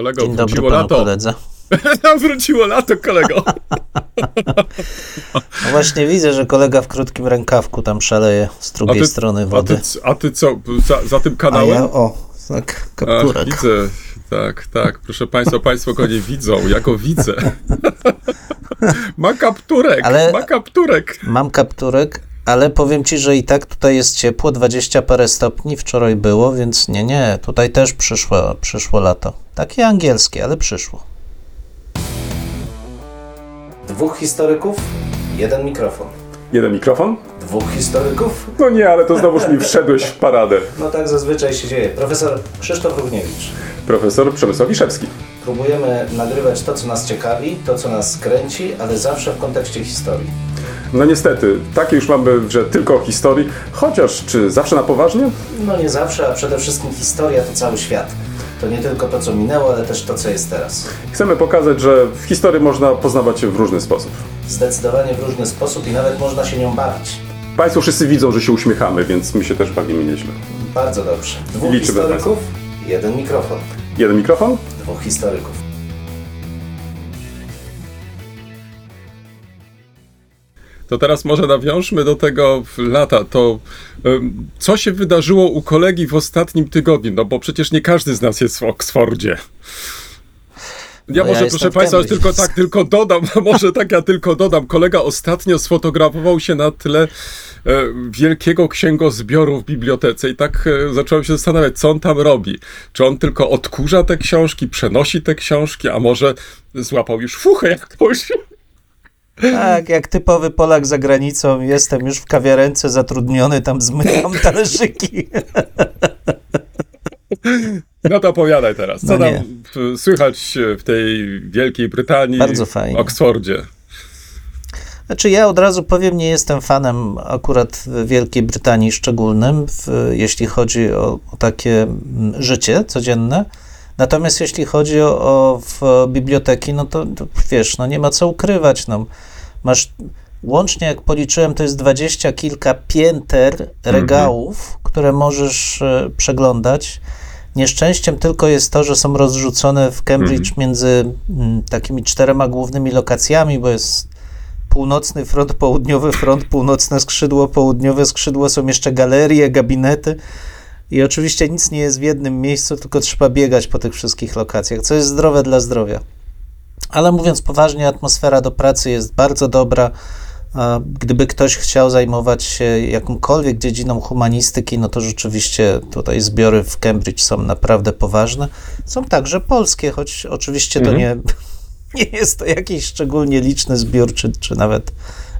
Kolego, Dzień dobry wróciło panu lato. koledze. Nam wróciło lato, kolego. No właśnie widzę, że kolega w krótkim rękawku tam szaleje z drugiej strony a, wody. ty, a ty co, za, za tym A kanałem? ja, o, tak, Ach, kapturek. widzę, tak, tak. Proszę Państwa, Państwo go nie widzą, ja go widzę. ma kapturek, Ale- ma kapturek. Mam kapturek, ale powiem ci, że i tak tutaj jest ciepło, 20 parę stopni wczoraj było, więc nie, nie, tutaj też przyszło, przyszło lato. Takie angielskie, ale przyszło. Dwóch historyków, jeden mikrofon. Jeden mikrofon? Dwóch historyków? No nie, ale to znowuż mi wszedłeś w paradę. No tak zazwyczaj się dzieje. Profesor Krzysztof Równiewicz. Profesor Przemysław Wiszewski. Próbujemy nagrywać to, co nas ciekawi, to, co nas kręci, ale zawsze w kontekście historii. No niestety, takie już mamy, że tylko o historii, chociaż czy zawsze na poważnie? No nie zawsze, a przede wszystkim historia to cały świat. To nie tylko to, co minęło, ale też to, co jest teraz. Chcemy pokazać, że w historii można poznawać się w różny sposób. Zdecydowanie w różny sposób i nawet można się nią bawić. Państwo wszyscy widzą, że się uśmiechamy, więc my się też bawimy nieźle. Bardzo dobrze. Dwóch Liczymy historyków, jeden mikrofon. Jeden mikrofon? Dwóch historyków. To teraz może nawiążmy do tego lata. To co się wydarzyło u kolegi w ostatnim tygodniu? No bo przecież nie każdy z nas jest w Oksfordzie. Ja ja może, jestem proszę Państwa, Cambridge. tylko tak, tylko dodam, może tak ja tylko dodam. Kolega ostatnio sfotografował się na tle e, wielkiego księgozbioru w bibliotece i tak e, zacząłem się zastanawiać, co on tam robi. Czy on tylko odkurza te książki, przenosi te książki, a może złapał już fuchę jakąś? Tak, jak typowy Polak za granicą, jestem już w kawiarence zatrudniony, tam zmyjam talerzyki. No to opowiadaj teraz. Co No tam słychać w tej Wielkiej Brytanii, Bardzo fajnie. Oksfordzie? Znaczy ja od razu powiem, nie jestem fanem akurat Wielkiej Brytanii szczególnym, w, jeśli chodzi o, o takie mm, życie codzienne. Natomiast jeśli chodzi o, o biblioteki, no to, to wiesz, no nie ma co ukrywać. No. Masz łącznie, jak policzyłem, to jest dwadzieścia kilka pięter regałów, które możesz e, przeglądać. Nieszczęściem tylko jest to, że są rozrzucone w Cambridge między mm, takimi czterema głównymi lokacjami, bo jest północny front, południowy front, północne skrzydło, południowe skrzydło, są jeszcze galerie, gabinety i oczywiście nic nie jest w jednym miejscu, tylko trzeba biegać po tych wszystkich lokacjach, co jest zdrowe dla zdrowia. Ale mówiąc poważnie, atmosfera do pracy jest bardzo dobra. Gdyby ktoś chciał zajmować się jakąkolwiek dziedziną humanistyki, no to rzeczywiście tutaj zbiory w Cambridge są naprawdę poważne. Są także polskie, choć oczywiście to nie, nie jest to jakiś szczególnie liczny zbiór, czy, czy nawet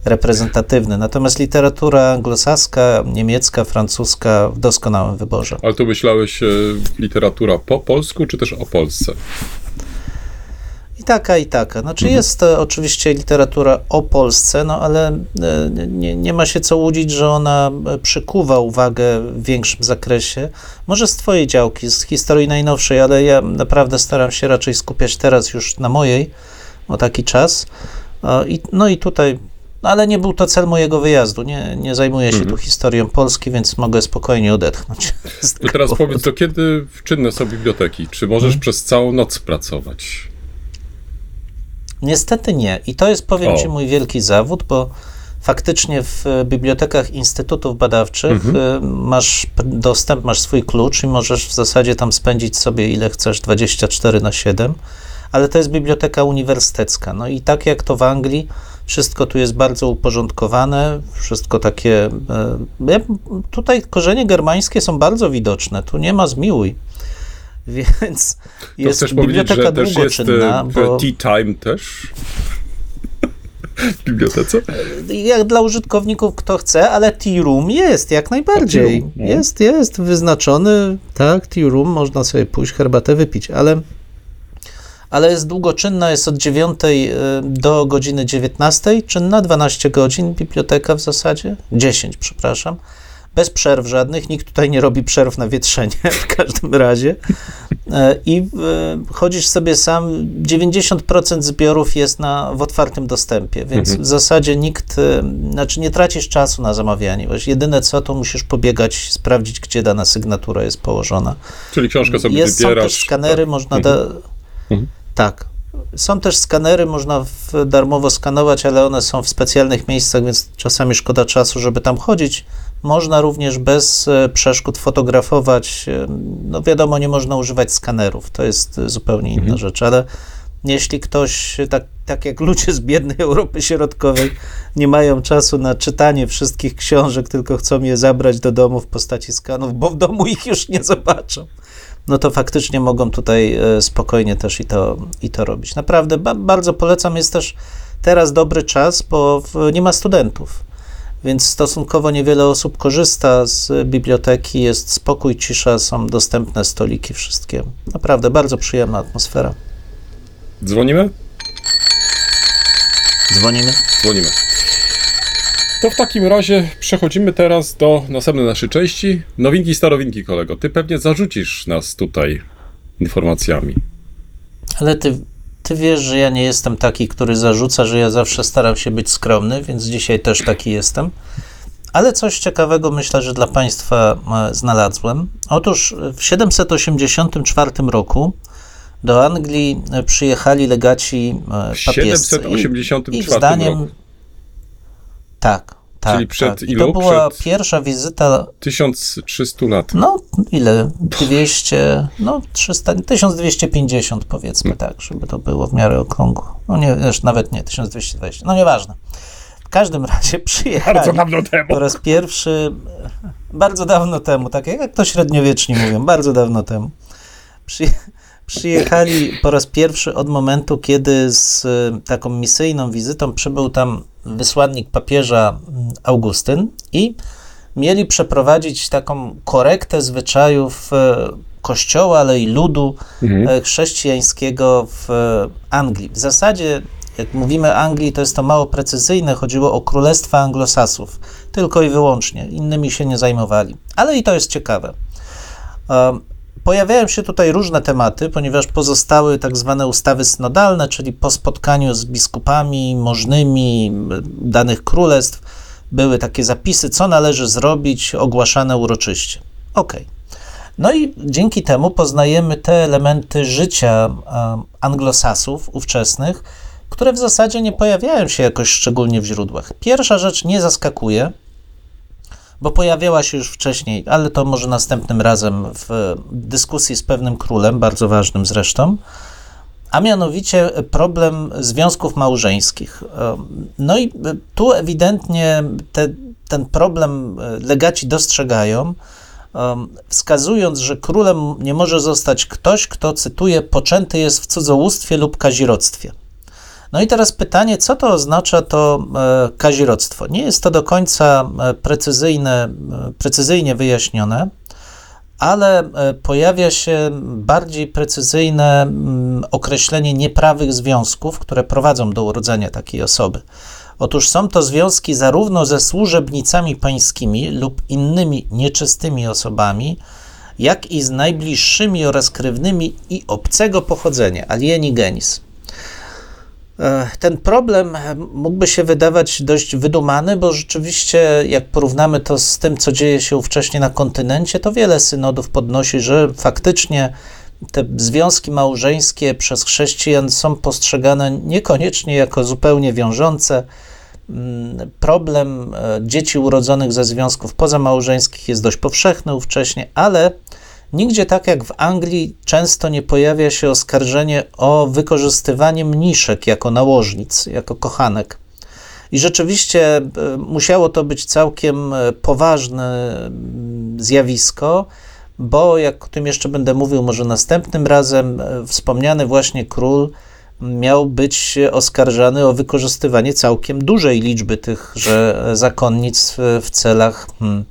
reprezentatywny. Natomiast literatura anglosaska, niemiecka, francuska w doskonałym wyborze. Ale tu myślałeś e, literatura po polsku, czy też o Polsce? I taka, i taka. Znaczy jest to oczywiście literatura o Polsce, no ale e, nie, nie ma się co łudzić, że ona e, przykuwa uwagę w większym zakresie. Może z twojej działki, z historii najnowszej, ale ja naprawdę staram się raczej skupiać teraz już na mojej, o taki czas. E, I, no i tutaj, ale nie był to cel mojego wyjazdu. Nie, nie zajmuję się tu historią Polski, więc mogę spokojnie odetchnąć. To teraz powodu. powiedz, to kiedy czynne są biblioteki? Czy możesz Mhm. przez całą noc pracować? Niestety nie. I to jest, powiem O. Ci, mój wielki zawód, bo faktycznie w e, bibliotekach instytutów badawczych Mhm. e, masz dostęp, masz swój klucz i możesz w zasadzie tam spędzić sobie ile chcesz, 24 na 7, ale to jest biblioteka uniwersytecka. No i tak jak to w Anglii, wszystko tu jest bardzo uporządkowane, wszystko takie. e, Tutaj korzenie germańskie są bardzo widoczne, tu nie ma zmiłuj. Więc To jest chcesz powiedzieć, biblioteka że też jest e, bo... tea time też? W bibliotece? jak dla użytkowników kto chce, ale tea room jest jak najbardziej. Room, no. Jest, jest wyznaczony, tak, tea room, można sobie pójść herbatę wypić, ale ale jest długoczynna, jest od 9 do godziny 19, czynna 12 godzin, biblioteka w zasadzie, 10, przepraszam. Bez przerw żadnych, nikt tutaj nie robi przerw na wietrzenie w każdym razie. E, I e, chodzisz sobie sam, 90% zbiorów jest na, w otwartym dostępie, więc Mhm. w zasadzie nikt, e, znaczy nie tracisz czasu na zamawianie. Właśnie jedyne co, to musisz pobiegać, sprawdzić, gdzie dana sygnatura jest położona. Czyli książkę sobie Jest, są wybierasz. też skanery, tak. można Mhm. da, Mhm. Tak. Są też skanery, można darmowo skanować, ale one są w specjalnych miejscach, więc czasami szkoda czasu, żeby tam chodzić. Można również bez e, przeszkód fotografować. E, No wiadomo, nie można używać skanerów, to jest e, zupełnie inna Mhm. rzecz, ale jeśli ktoś, tak, tak jak ludzie z biednej Europy Środkowej, nie mają czasu na czytanie wszystkich książek, tylko chcą je zabrać do domu w postaci skanów, bo w domu ich już nie zobaczą, no to faktycznie mogą tutaj spokojnie też i to, i to robić. Naprawdę ba bardzo polecam, jest też teraz dobry czas, bo w, nie ma studentów, więc stosunkowo niewiele osób korzysta z biblioteki, jest spokój, cisza, są dostępne stoliki, wszystkie. Naprawdę bardzo przyjemna atmosfera. Dzwonimy? Dzwonimy. Dzwonimy. To w takim razie przechodzimy teraz do następnej naszej części. Nowinki, starowinki, kolego. Ty pewnie zarzucisz nas tutaj informacjami. Ale ty, ty wiesz, że ja nie jestem taki, który zarzuca, że ja zawsze staram się być skromny, więc dzisiaj też taki jestem. Ale coś ciekawego myślę, że dla Państwa e, znalazłem. Otóż w 784 roku do Anglii e, przyjechali legaci e, W papiescy. I- 784 Ich zdaniem. roku. Tak, tak. Czyli przed tak. I ilu? to była Przed- pierwsza wizyta 1300 lat. no, ile? 200, no 300, 1250 powiedzmy tak, żeby to było w miarę okrągło. No nie, nawet nie, 1220, no nieważne. W każdym razie przyjechali dawno temu. po raz pierwszy, bardzo dawno temu, tak jak to średniowieczni mówią, bardzo dawno temu. Przy, przyjechali po raz pierwszy od momentu, kiedy z y, taką misyjną wizytą przybył tam wysłannik papieża mm, Augustyn i mieli przeprowadzić taką korektę zwyczajów e, kościoła, ale i ludu Mhm. e, chrześcijańskiego w Anglii. W zasadzie, jak mówimy Anglii, to jest to mało precyzyjne, chodziło o królestwa anglosasów, tylko i wyłącznie, innymi się nie zajmowali. Ale i to jest ciekawe. Pojawiają się tutaj różne tematy, ponieważ pozostały tak zwane ustawy synodalne, czyli po spotkaniu z biskupami możnymi danych królestw, były takie zapisy, co należy zrobić, ogłaszane uroczyście. Okej. No i dzięki temu poznajemy te elementy życia anglosasów ówczesnych, które w zasadzie nie pojawiają się jakoś szczególnie w źródłach. Pierwsza rzecz nie zaskakuje, bo pojawiała się już wcześniej, ale to może następnym razem w dyskusji z pewnym królem, bardzo ważnym zresztą, a mianowicie problem związków małżeńskich. No i tu ewidentnie te, ten problem legaci dostrzegają, um, wskazując, że królem nie może zostać ktoś, kto, cytuję, poczęty jest w cudzołóstwie lub kazirodztwie. No i teraz pytanie, co to oznacza to e, kazirodztwo? Nie jest to do końca e, precyzyjne, e, precyzyjnie wyjaśnione, ale pojawia się bardziej precyzyjne mm, określenie nieprawych związków, które prowadzą do urodzenia takiej osoby. Otóż są to związki zarówno ze służebnicami pańskimi lub innymi nieczystymi osobami, jak i z najbliższymi oraz krewnymi i obcego pochodzenia, alieni genis. E, Ten problem mógłby się wydawać dość wydumany, bo rzeczywiście, jak porównamy to z tym, co dzieje się ówcześnie na kontynencie, to wiele synodów podnosi, że faktycznie te związki małżeńskie przez chrześcijan są postrzegane niekoniecznie jako zupełnie wiążące. Mm, Problem e, dzieci urodzonych ze związków pozamałżeńskich jest dość powszechny ówcześnie, ale Nigdzie tak jak w Anglii często nie pojawia się oskarżenie o wykorzystywanie mniszek jako nałożnic, jako kochanek. I rzeczywiście e, musiało to być całkiem e, poważne mm, zjawisko, bo jak o tym jeszcze będę mówił może następnym razem, e, wspomniany właśnie król miał być oskarżany o wykorzystywanie całkiem dużej liczby tychże zakonnic w, celach hmm,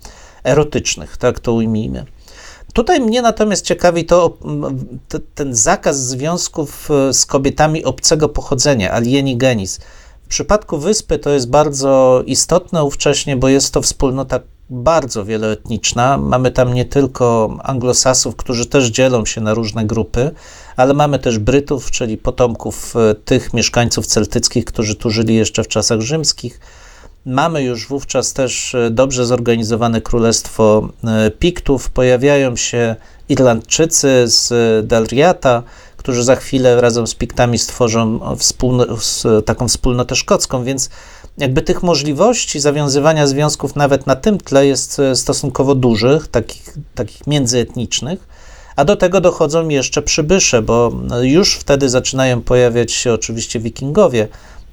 erotycznych, tak to ujmijmy. Tutaj mnie natomiast ciekawi to ten zakaz związków e, z kobietami obcego pochodzenia, alieni genis. W przypadku wyspy to jest bardzo istotne ówcześnie, bo jest to wspólnota bardzo wieloetniczna. Mamy tam nie tylko anglosasów, którzy też dzielą się na różne grupy, ale mamy też Brytów, czyli potomków e, tych mieszkańców celtyckich, którzy tu żyli jeszcze w czasach rzymskich. Mamy już wówczas też e, dobrze zorganizowane królestwo e, Piktów. Pojawiają się Irlandczycy z Dalriata, którzy za chwilę razem z Piktami stworzą taką wspólnotę szkocką, więc jakby tych możliwości zawiązywania związków nawet na tym tle jest stosunkowo dużych, takich, takich międzyetnicznych, a do tego dochodzą jeszcze przybysze, bo już wtedy zaczynają pojawiać się oczywiście wikingowie,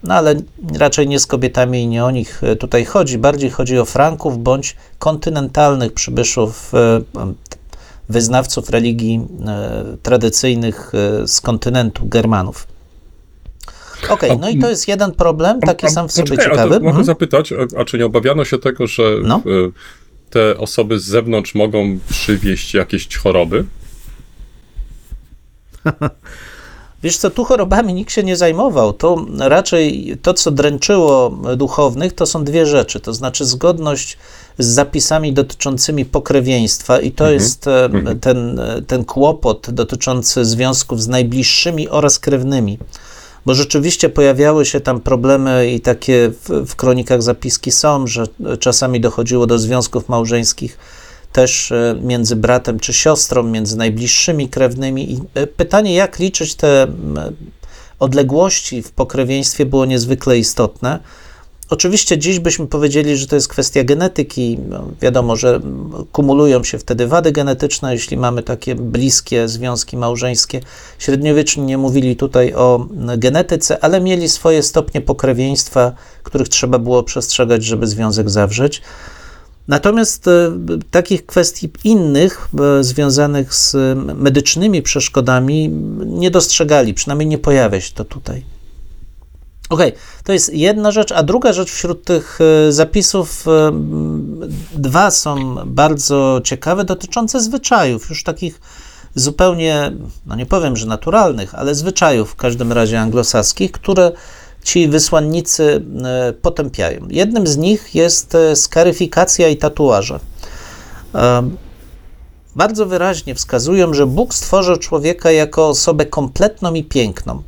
no ale raczej nie z kobietami i nie o nich tutaj chodzi. Bardziej chodzi o Franków bądź kontynentalnych przybyszów, e, wyznawców religii e, tradycyjnych e, z kontynentu, Germanów. Okej, okay, no i to jest jeden problem, taki a, sam w sobie czekaj, ciekawy. Mogę mhm. zapytać, a, a, czy nie obawiano się tego, że no? te osoby z zewnątrz mogą przywieźć jakieś choroby? Wiesz co, tu chorobami nikt się nie zajmował. To raczej to, co dręczyło duchownych, to są dwie rzeczy. To znaczy zgodność z zapisami dotyczącymi pokrewieństwa i to mhm. jest e, mhm. ten, ten kłopot dotyczący związków z najbliższymi oraz krewnymi. Bo rzeczywiście pojawiały się tam problemy i takie w, w kronikach zapiski są, że czasami dochodziło do związków małżeńskich też e, między bratem czy siostrą, między najbliższymi krewnymi. I e, pytanie, jak liczyć te odległości w pokrewieństwie, było niezwykle istotne. Oczywiście dziś byśmy powiedzieli, że to jest kwestia genetyki. No, wiadomo, że kumulują się wtedy wady genetyczne, jeśli mamy takie bliskie związki małżeńskie. Średniowieczni nie mówili tutaj o genetyce, ale mieli swoje stopnie pokrewieństwa, których trzeba było przestrzegać, żeby związek zawrzeć. Natomiast e, takich kwestii innych, e, związanych z medycznymi przeszkodami, nie dostrzegali, przynajmniej nie pojawia się to tutaj. Ok, to jest jedna rzecz, a druga rzecz wśród tych e, zapisów, dwa są bardzo ciekawe, dotyczące zwyczajów, już takich zupełnie, no nie powiem, że naturalnych, ale zwyczajów w każdym razie anglosaskich, które ci wysłannicy e, potępiają. Jednym z nich jest e, skaryfikacja i tatuaże. E, bardzo wyraźnie wskazują, że Bóg stworzył człowieka jako osobę kompletną i piękną.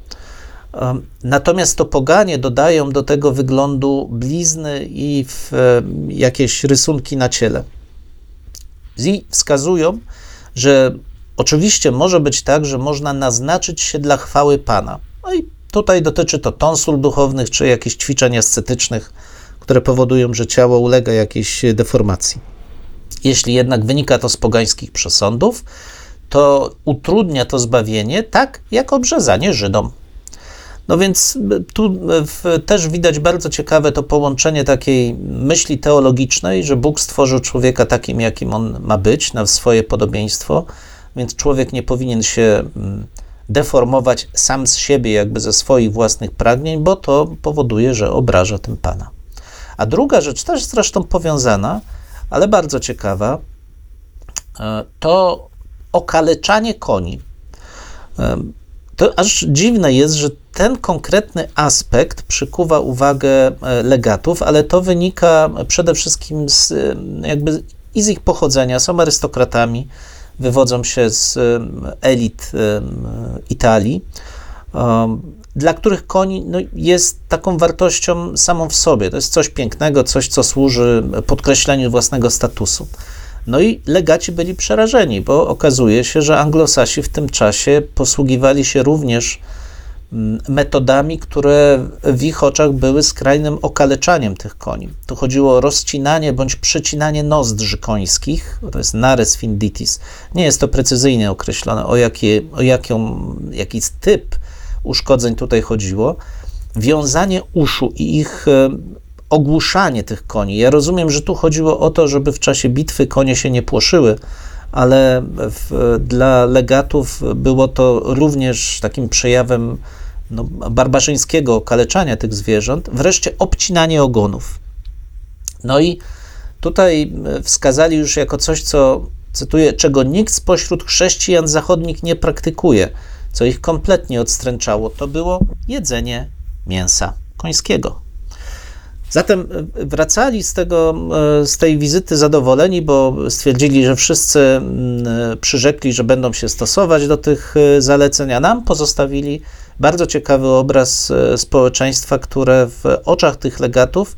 Natomiast to poganie dodają do tego wyglądu blizny i jakieś rysunki na ciele. I wskazują, że oczywiście może być tak, że można naznaczyć się dla chwały Pana. No i Tutaj dotyczy to tonsul duchownych czy jakichś ćwiczeń ascetycznych, które powodują, że ciało ulega jakiejś deformacji. Jeśli jednak wynika to z pogańskich przesądów, to utrudnia to zbawienie, tak jak obrzezanie Żydom. No więc tu w, też widać bardzo ciekawe to połączenie takiej myśli teologicznej, że Bóg stworzył człowieka takim, jakim on ma być, na swoje podobieństwo, więc człowiek nie powinien się mm, deformować sam z siebie, jakby ze swoich własnych pragnień, bo to powoduje, że obraża tym Pana. A druga rzecz, też zresztą powiązana, ale bardzo ciekawa, e, to okaleczanie koni. E, to aż dziwne jest, że ten konkretny aspekt przykuwa uwagę e, legatów, ale to wynika przede wszystkim z, jakby i z ich pochodzenia. Są arystokratami, wywodzą się z elit Italii, dla których koń no, jest taką wartością samą w sobie. To jest coś pięknego, coś, co służy podkreśleniu własnego statusu. No i legaci byli przerażeni, bo okazuje się, że anglosasi w tym czasie posługiwali się również metodami, które w ich oczach były skrajnym okaleczaniem tych koni. Tu chodziło o rozcinanie bądź przecinanie nozdrzy końskich, to jest nares finditis. Nie jest to precyzyjnie określone, o, jakie, o jaką, jaki typ uszkodzeń tutaj chodziło. Wiązanie uszu i ich e, ogłuszanie tych koni. Ja rozumiem, że tu chodziło o to, żeby w czasie bitwy konie się nie płoszyły, ale w, dla legatów było to również takim przejawem no, barbarzyńskiego okaleczania tych zwierząt, wreszcie obcinanie ogonów. No i tutaj wskazali już jako coś, co, cytuję, czego nikt spośród chrześcijan zachodnich nie praktykuje, co ich kompletnie odstręczało, to było jedzenie mięsa końskiego. Zatem e, wracali z, tego, e, z tej wizyty zadowoleni, bo stwierdzili, że wszyscy mm, e, przyrzekli, że będą się stosować do tych zaleceń, a nam pozostawili bardzo ciekawy obraz społeczeństwa, które w oczach tych legatów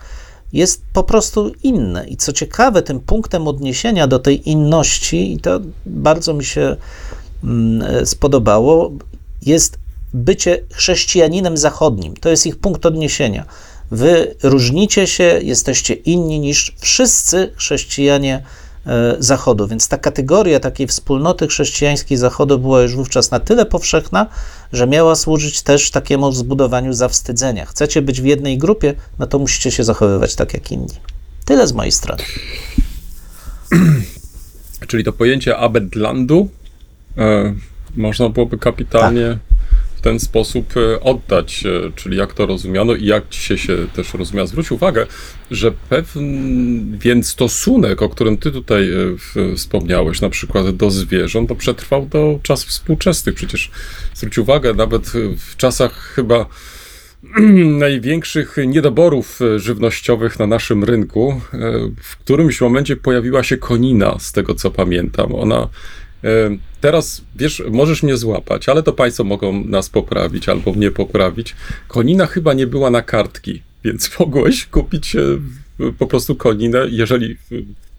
jest po prostu inne. I co ciekawe, tym punktem odniesienia do tej inności, i to bardzo mi się mm, spodobało, jest bycie chrześcijaninem zachodnim. To jest ich punkt odniesienia. Wy różnicie się, jesteście inni niż wszyscy chrześcijanie e, Zachodu. Więc ta kategoria takiej wspólnoty chrześcijańskiej Zachodu była już wówczas na tyle powszechna, że miała służyć też takiemu zbudowaniu zawstydzenia. Chcecie być w jednej grupie, no to musicie się zachowywać tak jak inni. Tyle z mojej strony. Czyli to pojęcie Abendlandu e, można byłoby kapitalnie Tak. W ten sposób e, oddać, e, czyli jak to rozumiano i jak dzisiaj się też rozumiał. Zwróć uwagę, że pewien stosunek, o którym ty tutaj e, wspomniałeś, na przykład do zwierząt, to przetrwał do czasów współczesnych. Przecież zwróć uwagę, nawet w czasach chyba największych niedoborów żywnościowych na naszym rynku. W którymś momencie pojawiła się konina, z tego co pamiętam. Ona teraz, wiesz, możesz mnie złapać, ale to państwo mogą nas poprawić albo mnie poprawić. Konina chyba nie była na kartki, więc mogłeś kupić e, po prostu koninę, jeżeli e,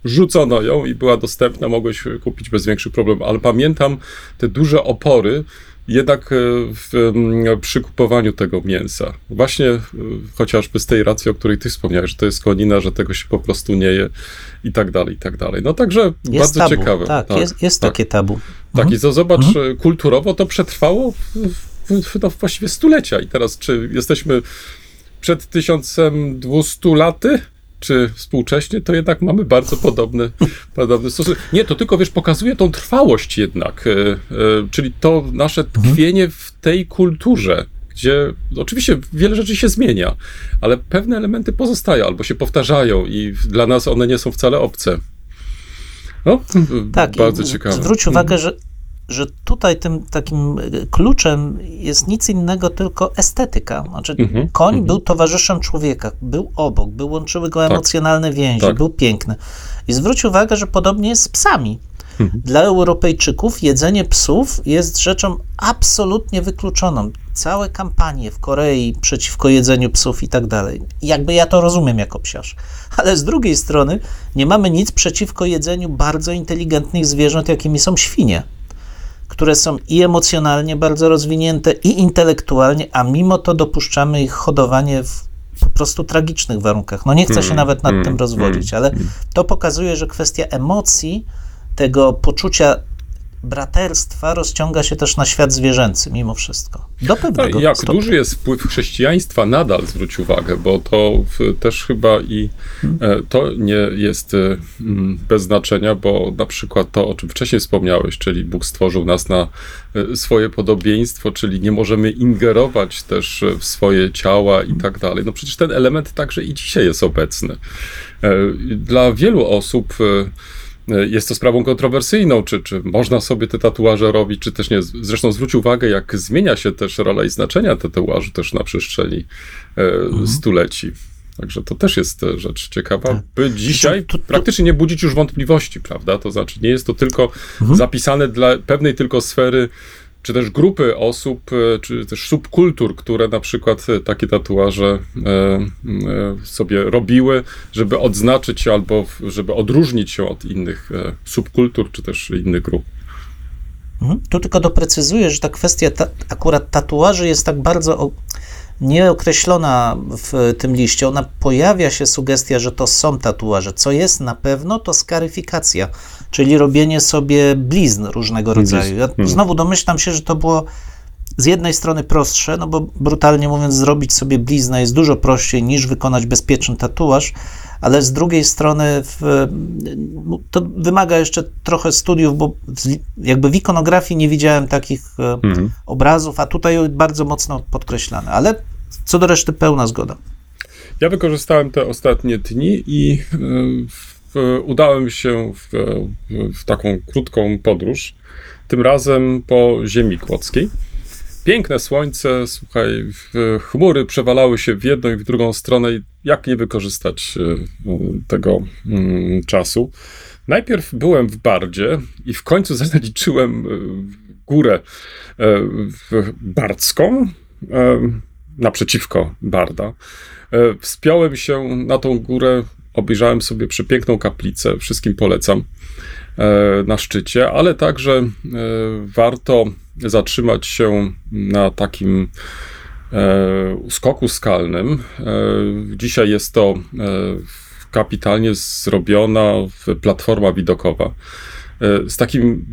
rzucono ją i była dostępna, mogłeś kupić bez większych problemów. Ale pamiętam te duże opory, jednak e, w przy kupowaniu tego mięsa. Właśnie e, chociażby z tej racji, o której ty wspomniałeś, że to jest konina, że tego się po prostu nie je i tak dalej, i tak dalej. No także Jest bardzo tabu. ciekawe. Tak, jest, jest tak. takie tabu. Tak, i to zobacz, e, kulturowo to przetrwało no, właściwie stulecia. I teraz, czy jesteśmy przed 1200 laty, czy współcześnie, to jednak mamy bardzo podobny, podobny stosunek. Nie, to tylko, wiesz, pokazuje tą trwałość jednak, e, e, czyli to nasze tkwienie w tej kulturze, gdzie oczywiście wiele rzeczy się zmienia, ale pewne elementy pozostają albo się powtarzają i dla nas one nie są wcale obce. No, Tak, bardzo ciekawe. Zwróć uwagę, że, że tutaj tym takim y, kluczem jest nic innego, tylko estetyka. Znaczy, Mhm, koń mhm. był towarzyszem człowieka, był obok, był, łączyły go emocjonalne więzi, tak. był piękny. I zwróć uwagę, że podobnie jest z psami. Mhm. Dla Europejczyków jedzenie psów jest rzeczą absolutnie wykluczoną. Całe kampanie w Korei przeciwko jedzeniu psów i tak dalej. Jakby ja to rozumiem jako psiarz. Ale z drugiej strony nie mamy nic przeciwko jedzeniu bardzo inteligentnych zwierząt, jakimi są świnie, które są i emocjonalnie bardzo rozwinięte, i intelektualnie, a mimo to dopuszczamy ich hodowanie w po prostu tragicznych warunkach. No nie chcę się Mm, nawet nad mm, tym rozwodzić, mm, ale to pokazuje, że kwestia emocji, tego poczucia braterstwa rozciąga się też na świat zwierzęcy mimo wszystko. Do pewnego jak stopnia. duży jest wpływ chrześcijaństwa nadal, zwróć uwagę, bo to też chyba i e, to nie jest e, mm, bez znaczenia, bo na przykład to, o czym wcześniej wspomniałeś, czyli Bóg stworzył nas na e, swoje podobieństwo, czyli nie możemy ingerować też w swoje ciała i tak dalej. No przecież ten element także i dzisiaj jest obecny. Dla wielu osób jest to sprawą kontrowersyjną, czy, czy można sobie te tatuaże robić, czy też nie. Zresztą zwróć uwagę, jak zmienia się też rola i znaczenia tatuażu też na przestrzeni e, stuleci. Także to też jest e, rzecz ciekawa, Tak. by dzisiaj Tu- tu- praktycznie nie budzić już wątpliwości, prawda? To znaczy nie jest to tylko Mhm. zapisane dla pewnej tylko sfery, czy też grupy osób, e, czy też subkultur, które na przykład e, takie tatuaże e, sobie robiły, żeby odznaczyć się albo żeby odróżnić się od innych subkultur, czy też innych grup. Mhm. Tu tylko doprecyzuję, że ta kwestia ta, akurat tatuaży jest tak bardzo o, nieokreślona w tym liście. Ona pojawia się sugestia, że to są tatuaże. Co jest na pewno, to skaryfikacja, czyli robienie sobie blizn różnego rodzaju. Ja Mhm. znowu domyślam się, że to było z jednej strony prostsze, no bo brutalnie mówiąc, zrobić sobie bliznę jest dużo prościej niż wykonać bezpieczny tatuaż, ale z drugiej strony w, to wymaga jeszcze trochę studiów, bo w, jakby w ikonografii nie widziałem takich e, Mhm. obrazów, a tutaj bardzo mocno podkreślane, ale co do reszty pełna zgoda. Ja wykorzystałem te ostatnie dni i e, udałem się w, w taką krótką podróż, tym razem po ziemi kłodzkiej. Piękne słońce, słuchaj, chmury przewalały się w jedną i w drugą stronę. Jak nie wykorzystać e, tego mm, czasu? Najpierw byłem w Bardzie i w końcu zaliczyłem e, górę w Bardzką, naprzeciwko Barda. Wspiąłem się na tą górę, obejrzałem sobie przepiękną kaplicę, wszystkim polecam. na szczycie, ale także warto zatrzymać się na takim skoku skalnym. Dzisiaj jest to kapitalnie zrobiona platforma widokowa z takim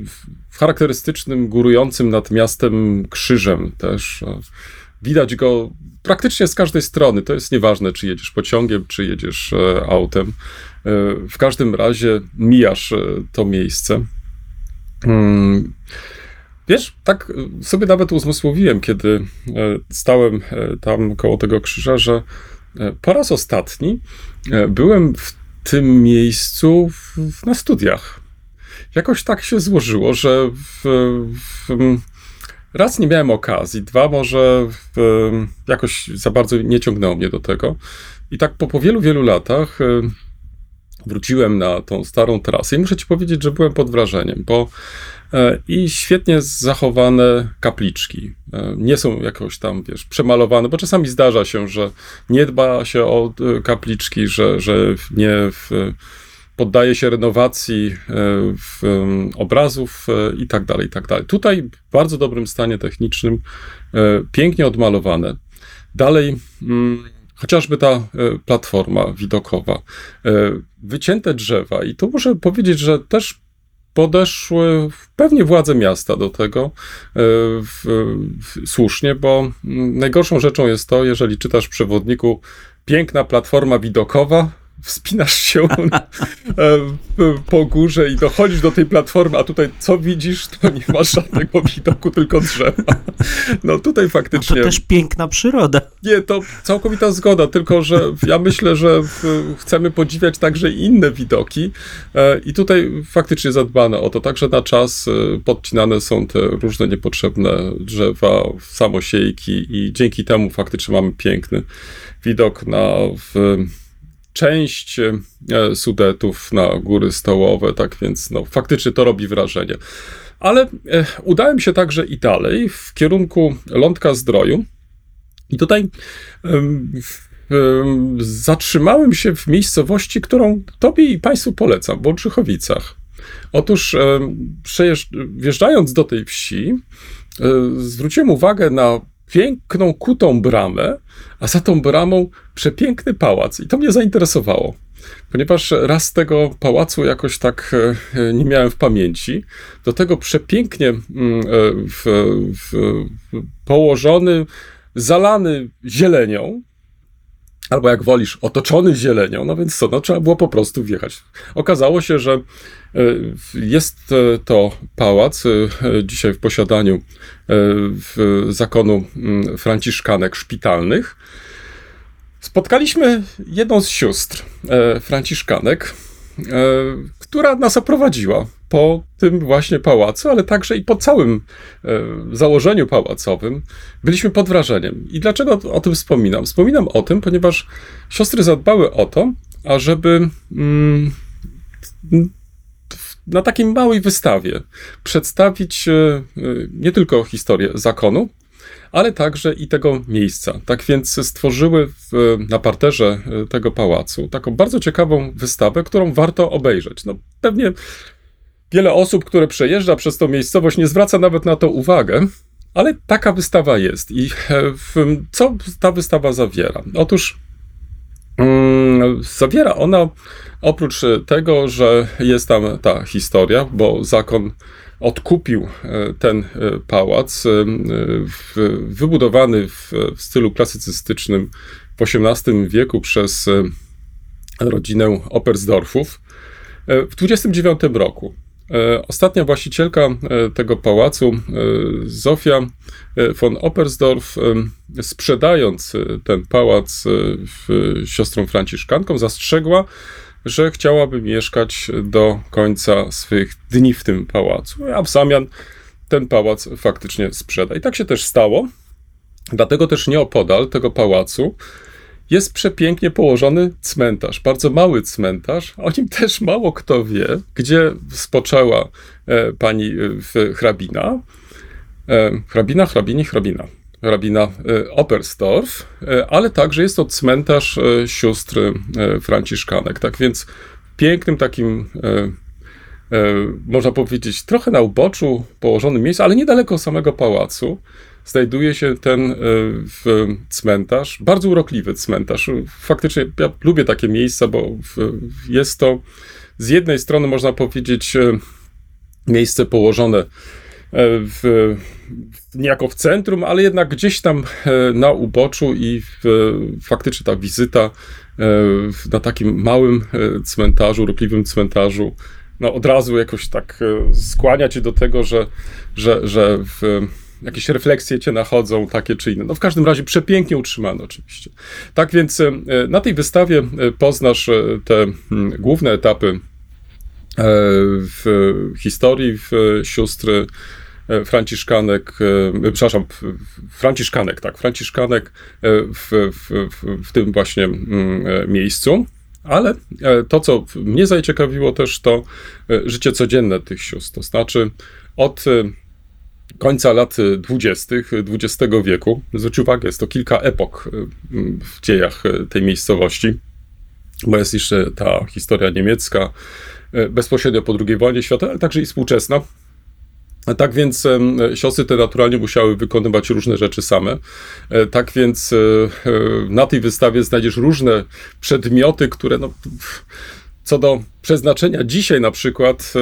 charakterystycznym, górującym nad miastem krzyżem też. Widać go praktycznie z każdej strony. To jest nieważne, czy jedziesz pociągiem, czy jedziesz e, autem. E, w każdym razie mijasz e, to miejsce. Hmm. Wiesz, tak sobie nawet uzmysłowiłem, kiedy stałem tam koło tego krzyża, że po raz ostatni byłem w tym miejscu na studiach jakoś tak się złożyło, że w, w, raz nie miałem okazji, dwa może jakoś za bardzo nie ciągnęło mnie do tego. I tak po, po wielu, wielu latach e, wróciłem na tą starą trasę i muszę ci powiedzieć, że byłem pod wrażeniem, bo e, i świetnie zachowane kapliczki. E, nie są jakoś tam, wiesz, przemalowane, bo czasami zdarza się, że nie dba się o kapliczki, że, że nie w, poddaje się renowacji e, w, obrazów e, i tak dalej, i tak dalej. Tutaj w bardzo dobrym stanie technicznym, e, pięknie odmalowane. Dalej, mm, chociażby ta platforma widokowa, wycięte drzewa i to muszę powiedzieć, że też podeszły pewnie władze miasta do tego w, w, słusznie, bo mm, najgorszą rzeczą jest to, jeżeli czytasz w przewodniku piękna platforma widokowa, wspinasz się e, po górze i dochodzisz do tej platformy, a tutaj co widzisz, to nie masz żadnego widoku, tylko drzewa. No tutaj faktycznie... No to też piękna przyroda. Nie, to całkowita zgoda, tylko że ja myślę, że chcemy podziwiać także inne widoki e, i tutaj faktycznie zadbano o to, także na czas e, podcinane są te różne niepotrzebne drzewa, samosiejki i dzięki temu faktycznie mamy piękny widok na... W, część e, Sudetów na góry stołowe, tak więc no, faktycznie to robi wrażenie. Ale e, udałem się także i dalej w kierunku Lądka Zdroju. I tutaj zatrzymałem się w miejscowości, którą Tobie i Państwu polecam, w Olczychowicach. Otóż wjeżdżając do tej wsi, e, zwróciłem uwagę na piękną, kutą bramę, a za tą bramą przepiękny pałac. I to mnie zainteresowało, ponieważ raz tego pałacu jakoś tak e, nie miałem w pamięci. Do tego przepięknie mm, e, w, w, położony, zalany zielenią, albo jak wolisz, otoczony zielenią, no więc co, no trzeba było po prostu wjechać. Okazało się, że e, jest to pałac dzisiaj w posiadaniu w zakonu mm, franciszkanek szpitalnych, Spotkaliśmy jedną z sióstr e, franciszkanek, e, która nas oprowadziła po tym właśnie pałacu, ale także i po całym e, założeniu pałacowym. Byliśmy pod wrażeniem. I dlaczego o tym wspominam? Wspominam o tym, ponieważ siostry zadbały o to, ażeby mm, na takiej małej wystawie przedstawić e, e, nie tylko historię zakonu, ale także i tego miejsca. Tak więc stworzyły w, na parterze tego pałacu taką bardzo ciekawą wystawę, którą warto obejrzeć. No, pewnie wiele osób, które przejeżdża przez tą miejscowość, nie zwraca nawet na to uwagę, ale taka wystawa jest. I e, co ta wystawa zawiera? Otóż mm, zawiera ona oprócz tego, że jest tam ta historia, bo zakon odkupił e, ten e, pałac, wybudowany w, stylu klasycystycznym w XVIII wieku przez rodzinę Opersdorfów w 29 roku. Ostatnia właścicielka tego pałacu, Zofia von Opersdorf, sprzedając ten pałac siostrom franciszkankom, zastrzegła, że chciałaby mieszkać do końca swych dni w tym pałacu, a w zamian ten pałac faktycznie sprzeda. I tak się też stało. Dlatego też nieopodal tego pałacu jest przepięknie położony cmentarz, bardzo mały cmentarz, o nim też mało kto wie, gdzie spoczęła e, pani e, hrabina. E, hrabina, hrabini, hrabina rabina e, e, ale także jest to cmentarz e, sióstr franciszkanek. Tak więc pięknym takim można powiedzieć, trochę na uboczu położonym miejscu, ale niedaleko samego pałacu, znajduje się ten cmentarz, bardzo urokliwy cmentarz. Faktycznie ja lubię takie miejsca, bo jest to z jednej strony, można powiedzieć, miejsce położone w, niejako w centrum, ale jednak gdzieś tam na uboczu i w, faktycznie ta wizyta na takim małym cmentarzu, urokliwym cmentarzu, no od razu jakoś tak skłania cię do tego, że, że, że w, jakieś refleksje cię nachodzą, takie czy inne. No w każdym razie przepięknie utrzymane oczywiście. Tak więc na tej wystawie poznasz te główne etapy w historii w sióstry Franciszkanek, przepraszam, Franciszkanek, tak, Franciszkanek w, w, w, w tym właśnie miejscu. Ale to, co mnie zaciekawiło też, to życie codzienne tych sióstr. To znaczy od końca lat dwudziestych XX wieku. Zwróć uwagę, jest to kilka epok w dziejach tej miejscowości, bo jest jeszcze ta historia niemiecka, bezpośrednio po II wojnie światowej, ale także i współczesna. Tak więc siostry te naturalnie musiały wykonywać różne rzeczy same. Tak więc na tej wystawie znajdziesz różne przedmioty, które no, co do przeznaczenia dzisiaj na przykład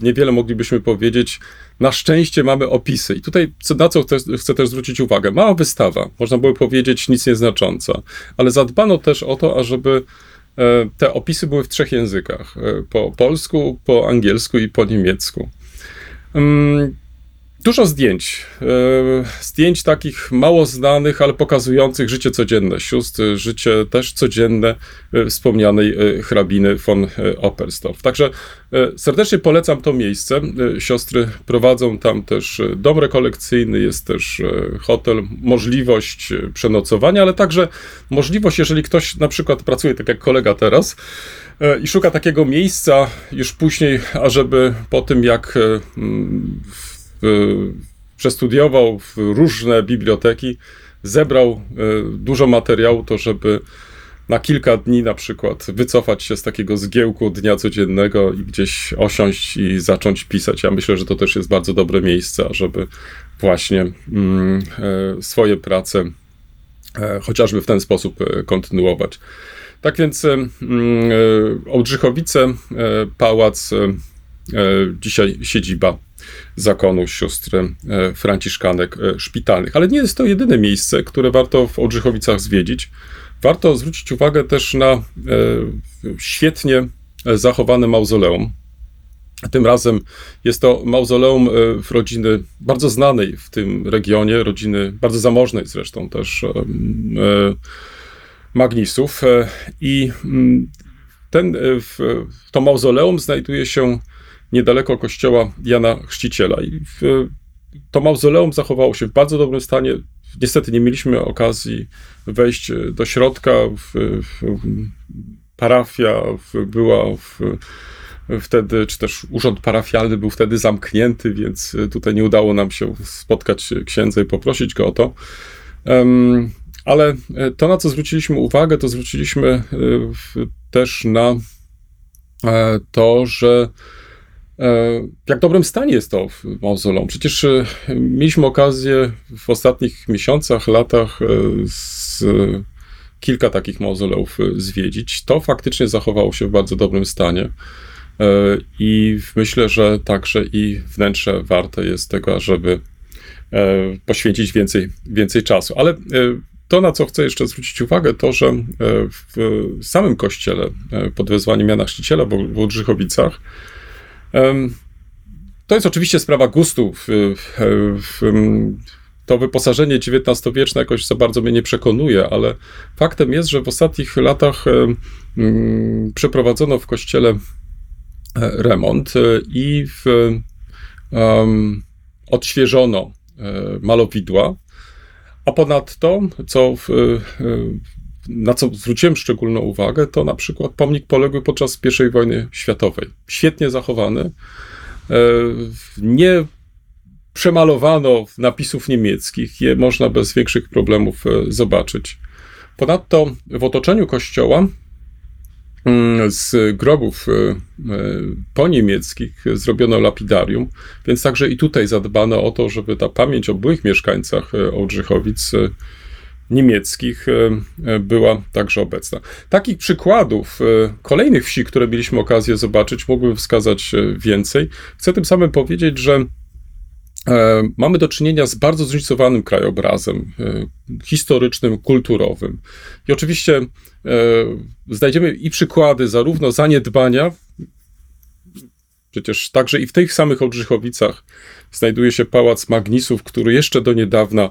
niewiele moglibyśmy powiedzieć. Na szczęście mamy opisy. I tutaj na co chcę, też zwrócić uwagę. Mała wystawa, można by powiedzieć nic nieznacząca, ale zadbano też o to, ażeby te opisy były w trzech językach: po polsku, po angielsku i po niemiecku. Dużo zdjęć. E, zdjęć takich mało znanych, ale pokazujących życie codzienne sióstr, życie też codzienne e, wspomnianej e, hrabiny von Oppersdorf. Także serdecznie polecam to miejsce. Siostry prowadzą tam też dom rekolekcyjny, jest też hotel, możliwość przenocowania, ale także możliwość, jeżeli ktoś na przykład pracuje tak jak kolega teraz, i szuka takiego miejsca już później, ażeby po tym jak przestudiował różne biblioteki, zebrał e, dużo materiału, to żeby na kilka dni na przykład wycofać się z takiego zgiełku dnia codziennego i gdzieś osiąść i zacząć pisać. Ja myślę, że to też jest bardzo dobre miejsce, żeby właśnie mm, e, swoje prace e, chociażby w ten sposób kontynuować. Tak więc mm, Ołdrzychowice, pałac, dzisiaj siedziba zakonu sióstr e, franciszkanek e, szpitalnych. Ale nie jest to jedyne miejsce, które warto w Odrzychowicach zwiedzić. Warto zwrócić uwagę też na e, świetnie zachowane mauzoleum. Tym razem jest to mauzoleum rodziny bardzo znanej w tym regionie, rodziny bardzo zamożnej zresztą też Magnisów. I mm, ten, to mauzoleum znajduje się niedaleko kościoła Jana Chrzciciela. I w, to mauzoleum zachowało się w bardzo dobrym stanie. Niestety nie mieliśmy okazji wejść do środka. W, w, parafia była wtedy, czy też urząd parafialny był wtedy zamknięty, więc tutaj nie udało nam się spotkać księdza i poprosić go o to. ale to, na co zwróciliśmy uwagę, to zwróciliśmy e, też na e, to, że E, jak dobrym stanie jest to mauzoleum. Przecież e, mieliśmy okazję w ostatnich miesiącach, latach e, z kilka takich mauzoleów zwiedzić. To faktycznie zachowało się w bardzo dobrym stanie. I myślę, że także i wnętrze warte jest tego, żeby poświęcić więcej, więcej czasu. Ale to, na co chcę jeszcze zwrócić uwagę, to, że w samym kościele pod wezwaniem Jana Chrzciciela w Łodrzychowicach to jest oczywiście sprawa gustu. To wyposażenie XIX-wieczne jakoś za bardzo mnie nie przekonuje, ale faktem jest, że w ostatnich latach przeprowadzono w kościele e, remont e, i w, um, odświeżono e, malowidła, a ponadto, co w, na co zwróciłem szczególną uwagę, to na przykład pomnik poległy podczas I wojny światowej. Świetnie zachowany. E, nie przemalowano napisów niemieckich, je można bez większych problemów e, zobaczyć. Ponadto w otoczeniu kościoła mm, z grobów poniemieckich zrobiono lapidarium, więc także i tutaj zadbano o to, żeby ta pamięć o byłych mieszkańcach Ołdrzychowic niemieckich była także obecna. Takich przykładów kolejnych wsi, które mieliśmy okazję zobaczyć, mógłbym wskazać więcej. Chcę tym samym powiedzieć, że E, mamy do czynienia z bardzo zróżnicowanym krajobrazem e, historycznym, kulturowym. I oczywiście e, znajdziemy i przykłady zarówno zaniedbania, przecież także i w tych samych Olbrzychowicach znajduje się pałac Magnisów, który jeszcze do niedawna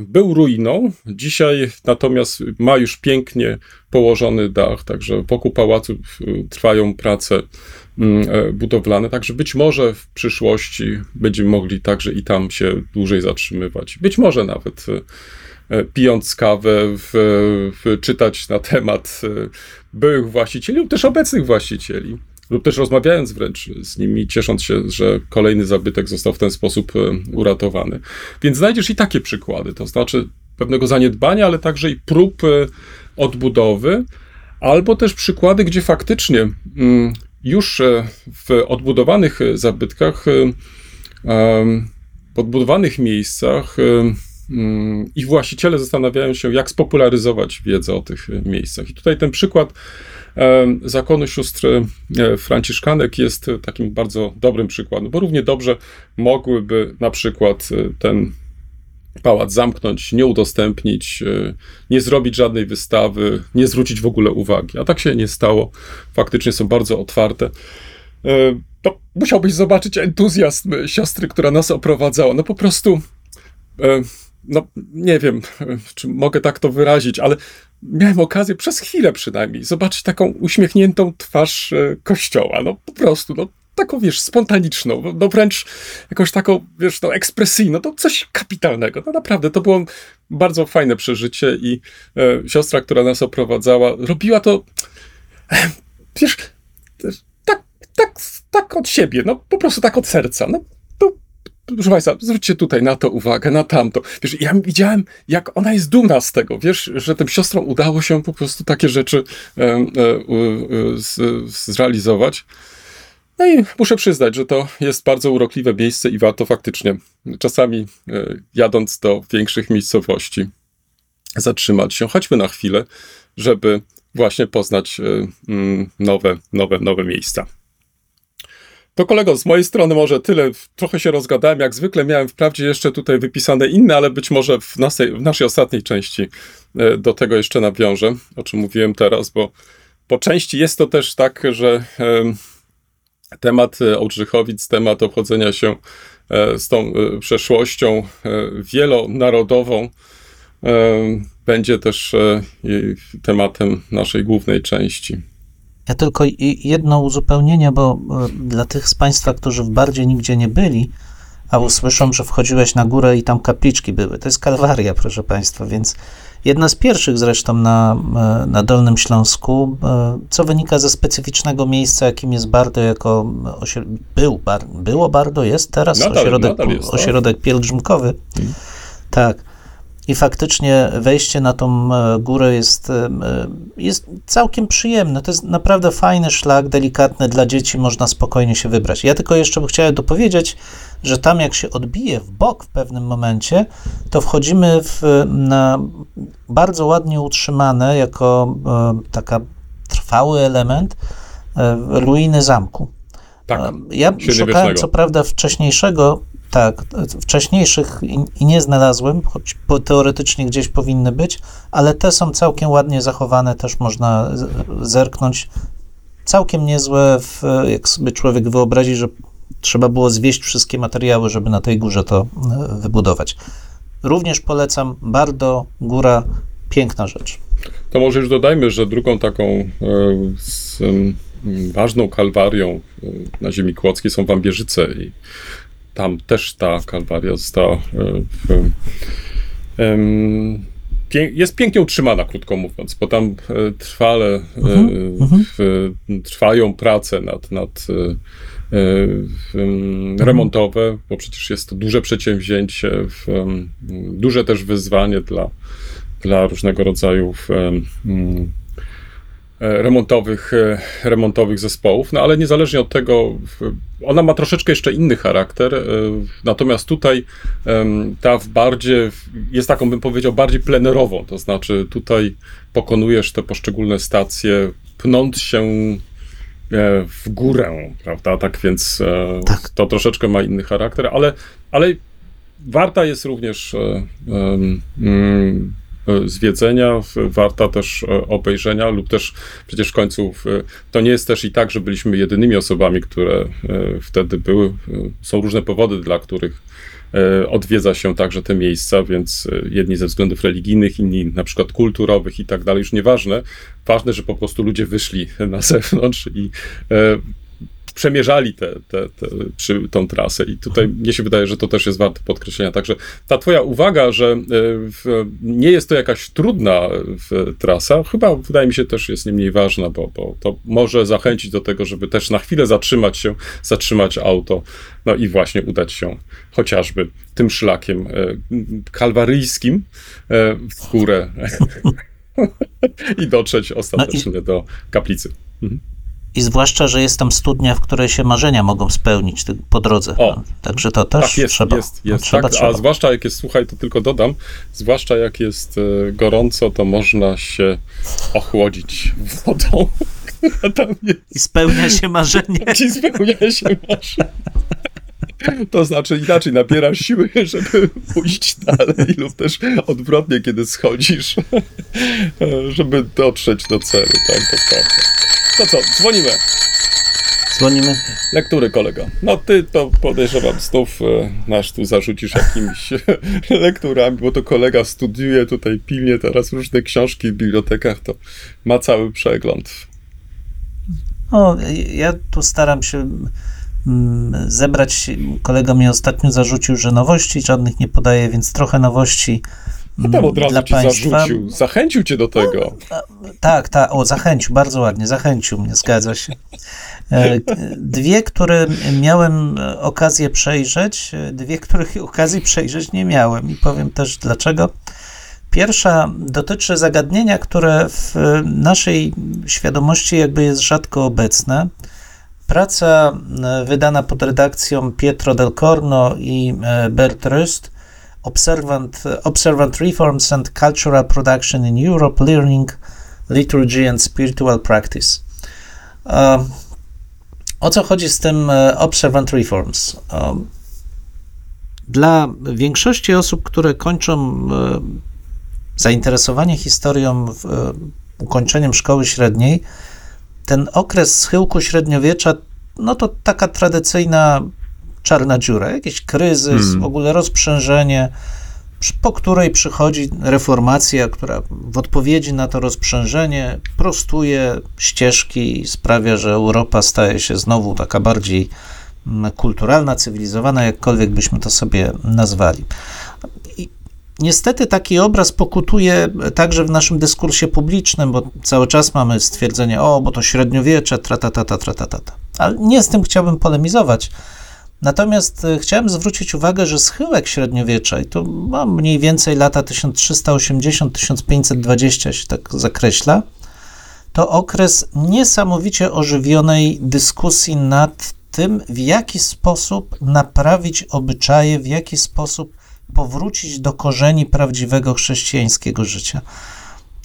był ruiną. Dzisiaj natomiast ma już pięknie położony dach, także wokół pałacu trwają prace Mm, e, budowlane, także być może w przyszłości będziemy mogli także i tam się dłużej zatrzymywać. Być może nawet e, e, pijąc kawę, w, w, czytać na temat byłych właścicieli lub też obecnych właścicieli, lub też rozmawiając wręcz z nimi, ciesząc się, że kolejny zabytek został w ten sposób uratowany. Więc znajdziesz i takie przykłady, to znaczy pewnego zaniedbania, ale także i prób odbudowy, albo też przykłady, gdzie faktycznie mm, już e, w odbudowanych e, zabytkach, w odbudowanych miejscach mm, ich właściciele zastanawiają się, jak spopularyzować wiedzę o tych e, miejscach. I tutaj ten przykład zakonu sióstr Franciszkanek jest takim bardzo dobrym przykładem, bo równie dobrze mogłyby na przykład ten pałac zamknąć, nie udostępnić, e, nie zrobić żadnej wystawy, nie zwrócić w ogóle uwagi. A tak się nie stało. Faktycznie są bardzo otwarte. E, to musiałbyś zobaczyć entuzjazm siostry, która nas oprowadzała. No po prostu, e, no nie wiem, czy mogę tak to wyrazić, ale miałem okazję przez chwilę przynajmniej zobaczyć taką uśmiechniętą twarz kościoła. No po prostu, no taką, wiesz, spontaniczną, no, no wręcz jakąś taką, wiesz, no ekspresyjną, to coś kapitalnego. No naprawdę, to było bardzo fajne przeżycie i e, siostra, która nas oprowadzała, robiła to, e, wiesz, tak, tak, tak od siebie, no po prostu tak od serca. No, proszę Państwa, zwróćcie tutaj na to uwagę, na tamto. Wiesz, ja widziałem, jak ona jest dumna z tego, wiesz, że tym siostrom udało się po prostu takie rzeczy e, e, z, zrealizować. No i muszę przyznać, że to jest bardzo urokliwe miejsce i warto faktycznie czasami e, jadąc do większych miejscowości zatrzymać się, choćby na chwilę, żeby właśnie poznać e, nowe, nowe, nowe miejsca. To kolego, z mojej strony może tyle. Trochę się rozgadałem, jak zwykle miałem wprawdzie jeszcze tutaj wypisane inne, ale być może w naszej, w naszej ostatniej części e, do tego jeszcze nawiążę, o czym mówiłem teraz, bo po części jest to też tak, że temat e, Ołdrzychowic, temat obchodzenia się e, z tą przeszłością wielonarodową będzie też tematem naszej głównej części. Ja tylko jedno uzupełnienie, bo dla tych z Państwa, którzy bardziej nigdzie nie byli, a usłyszą, że wchodziłeś na górę i tam kapliczki były. To jest kalwaria, proszę Państwa, więc Jedna z pierwszych zresztą na, e, na Dolnym Śląsku, e, co wynika ze specyficznego miejsca, jakim jest Bardo jako był, bar, było Bardo, jest teraz nadal, ośrodek, nadal jest, ośrodek pielgrzymkowy. Hmm. Tak. I faktycznie wejście na tą e, górę jest, jest całkiem przyjemne. To jest naprawdę fajny szlak, delikatny dla dzieci, można spokojnie się wybrać. Ja tylko jeszcze bym chciał dopowiedzieć, że tam jak się odbije w bok w pewnym momencie, to wchodzimy w, na bardzo ładnie utrzymane, jako e, taka trwały element e, ruiny zamku. Tak, e, ja szukałem co prawda wcześniejszego, tak, wcześniejszych i, nie znalazłem, choć teoretycznie gdzieś powinny być, ale te są całkiem ładnie zachowane, też można zerknąć. Całkiem niezłe, w, jak sobie człowiek wyobrazi, że trzeba było zwieść wszystkie materiały, żeby na tej górze to e, wybudować. Również polecam, bardzo góra, piękna rzecz. To może już dodajmy, że drugą taką e, z, ważną kalwarią e, na ziemi kłodzkiej są Wambierzyce i tam też ta kalwaria została jest pięknie utrzymana, krótko mówiąc, bo tam trwale mhm, mhm. trwają prace nad, nad Mhm. remontowe, bo przecież jest to duże przedsięwzięcie, duże też wyzwanie dla, dla różnego rodzaju remontowych, remontowych zespołów, no ale niezależnie od tego, ona ma troszeczkę jeszcze inny charakter, natomiast tutaj ta w bardziej, jest taką bym powiedział bardziej plenerową, to znaczy tutaj pokonujesz te poszczególne stacje, pnąc się E, w górę, prawda? Tak więc e, tak. to troszeczkę ma inny charakter, ale, ale warta jest również e, mm, zwiedzenia, warta też obejrzenia, lub też przecież w końcu to nie jest też i tak, że byliśmy jedynymi osobami, które wtedy były. Są różne powody, dla których E, odwiedza się także te miejsca, więc e, jedni ze względów religijnych, inni na przykład kulturowych i tak dalej, już nieważne. Ważne, że po prostu ludzie wyszli na zewnątrz i e, przemierzali te, te, te, przy, tą trasę. I tutaj mnie się wydaje, że to też jest warte podkreślenia. Także ta twoja uwaga, że e, w, nie jest to jakaś trudna w, trasa, chyba wydaje mi się też jest nie mniej ważna, bo, bo to może zachęcić do tego, żeby też na chwilę zatrzymać się, zatrzymać auto, no i właśnie udać się chociażby tym szlakiem e, kalwaryjskim e, w górę i dotrzeć ostatecznie no i... do kaplicy. Mhm. I zwłaszcza, że jest tam studnia, w której się marzenia mogą spełnić po drodze. O, Także to też tak jest, trzeba. Jest, jest, trzeba, tak, trzeba. A zwłaszcza jak jest, słuchaj, to tylko dodam, zwłaszcza jak jest e, gorąco, to można się ochłodzić wodą. I spełnia się marzenie. I spełnia się marzenie. To znaczy inaczej, nabierasz siły, żeby pójść dalej, lub też odwrotnie, kiedy schodzisz, żeby dotrzeć do celu, tak, to prawda. To co, dzwonimy. Dzwonimy. Lektury, kolego. No ty to podejrzewam, znów e, nasz tu zarzucisz jakimiś lekturami, bo to kolega studiuje tutaj pilnie teraz różne książki w bibliotekach, to ma cały przegląd. O, ja tu staram się mm, zebrać. Kolega mi ostatnio zarzucił, że nowości żadnych nie podaje, więc trochę nowości no tam od razu dla cię państwa. zarzucił, zachęcił cię do tego. No, tak, tak, o, zachęcił, bardzo ładnie, zachęcił mnie, zgadza się. E, dwie, które miałem okazję przejrzeć, dwie, których okazji przejrzeć nie miałem i powiem też dlaczego. Pierwsza dotyczy zagadnienia, które w naszej świadomości jakby jest rzadko obecne. Praca e, wydana pod redakcją Pietro del Corno i e, Bert Röst Observant, Observant Reforms and Cultural Production in Europe, Learning, Liturgy and Spiritual Practice. O co chodzi z tym e, Observant Reforms? Dla większości osób, które kończą e, zainteresowanie historią, e, ukończeniem szkoły średniej, ten okres schyłku średniowiecza, no to taka tradycyjna czarna dziura, jakiś kryzys, hmm. w ogóle rozprzężenie, po której przychodzi reformacja, która w odpowiedzi na to rozprzężenie prostuje ścieżki i sprawia, że Europa staje się znowu taka bardziej mm, kulturalna, cywilizowana, jakkolwiek byśmy to sobie nazwali. I niestety taki obraz pokutuje także w naszym dyskursie publicznym, bo cały czas mamy stwierdzenie, o, bo to średniowiecze, tratatata, tratatata. Ale nie z tym chciałbym polemizować. Natomiast e, chciałem zwrócić uwagę, że schyłek średniowiecza, i to mam mniej więcej lata 1380-1520 się tak zakreśla, to okres niesamowicie ożywionej dyskusji nad tym, w jaki sposób naprawić obyczaje, w jaki sposób powrócić do korzeni prawdziwego chrześcijańskiego życia.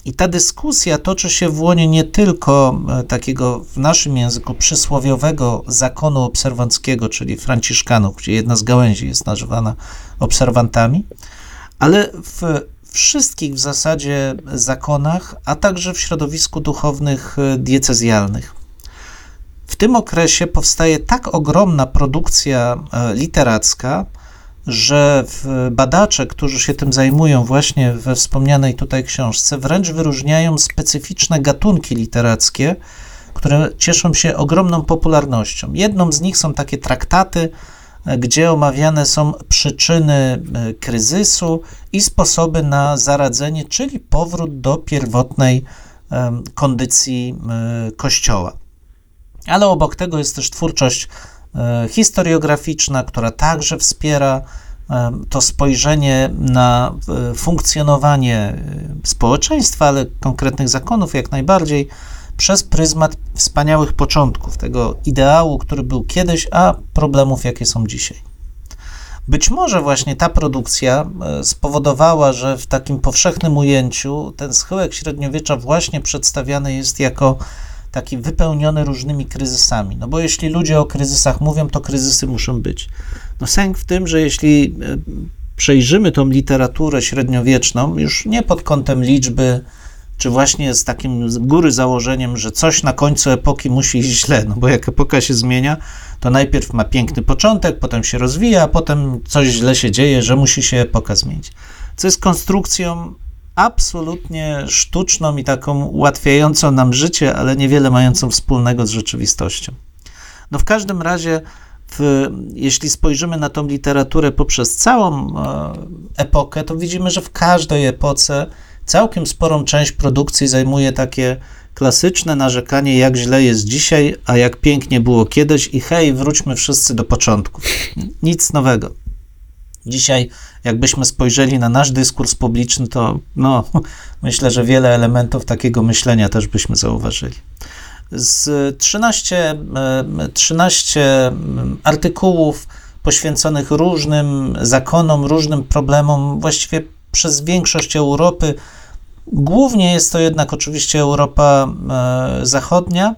I ta dyskusja toczy się w łonie nie tylko e, takiego w naszym języku przysłowiowego zakonu obserwanckiego, czyli Franciszkanów, gdzie jedna z gałęzi jest nazywana obserwantami, ale w wszystkich w zasadzie zakonach, a także w środowisku duchownych e, diecezjalnych. W tym okresie powstaje tak ogromna produkcja e, literacka, że badacze, którzy się tym zajmują właśnie we wspomnianej tutaj książce, wręcz wyróżniają specyficzne gatunki literackie, które cieszą się ogromną popularnością. Jedną z nich są takie traktaty, gdzie omawiane są przyczyny e, kryzysu i sposoby na zaradzenie, czyli powrót do pierwotnej kondycji e, Kościoła. Ale obok tego jest też twórczość historiograficzna, która także wspiera to spojrzenie na funkcjonowanie społeczeństwa, ale konkretnych zakonów jak najbardziej, przez pryzmat wspaniałych początków, tego ideału, który był kiedyś, a problemów, jakie są dzisiaj. Być może właśnie ta produkcja e, spowodowała, że w takim powszechnym ujęciu ten schyłek średniowiecza właśnie przedstawiany jest jako taki wypełniony różnymi kryzysami. No bo jeśli ludzie o kryzysach mówią, to kryzysy muszą być. No sęk w tym, że jeśli e, przejrzymy tą literaturę średniowieczną, już nie pod kątem liczby, czy właśnie z takim z góry założeniem, że coś na końcu epoki musi iść źle, no bo jak epoka się zmienia, to najpierw ma piękny początek, potem się rozwija, a potem coś źle się dzieje, że musi się epoka zmienić. Co jest konstrukcją absolutnie sztuczną i taką ułatwiającą nam życie, ale niewiele mającą wspólnego z rzeczywistością. No w każdym razie, w, jeśli spojrzymy na tą literaturę poprzez całą e, epokę, to widzimy, że w każdej epoce całkiem sporą część produkcji zajmuje takie klasyczne narzekanie, jak źle jest dzisiaj, a jak pięknie było kiedyś, i hej, wróćmy wszyscy do początku. Nic nowego. Dzisiaj, jakbyśmy spojrzeli na nasz dyskurs publiczny, to no, myślę, że wiele elementów takiego myślenia też byśmy zauważyli. Z 13, 13 mm, artykułów poświęconych różnym zakonom, różnym problemom, właściwie przez większość Europy Głównie jest to jednak oczywiście Europa e, Zachodnia.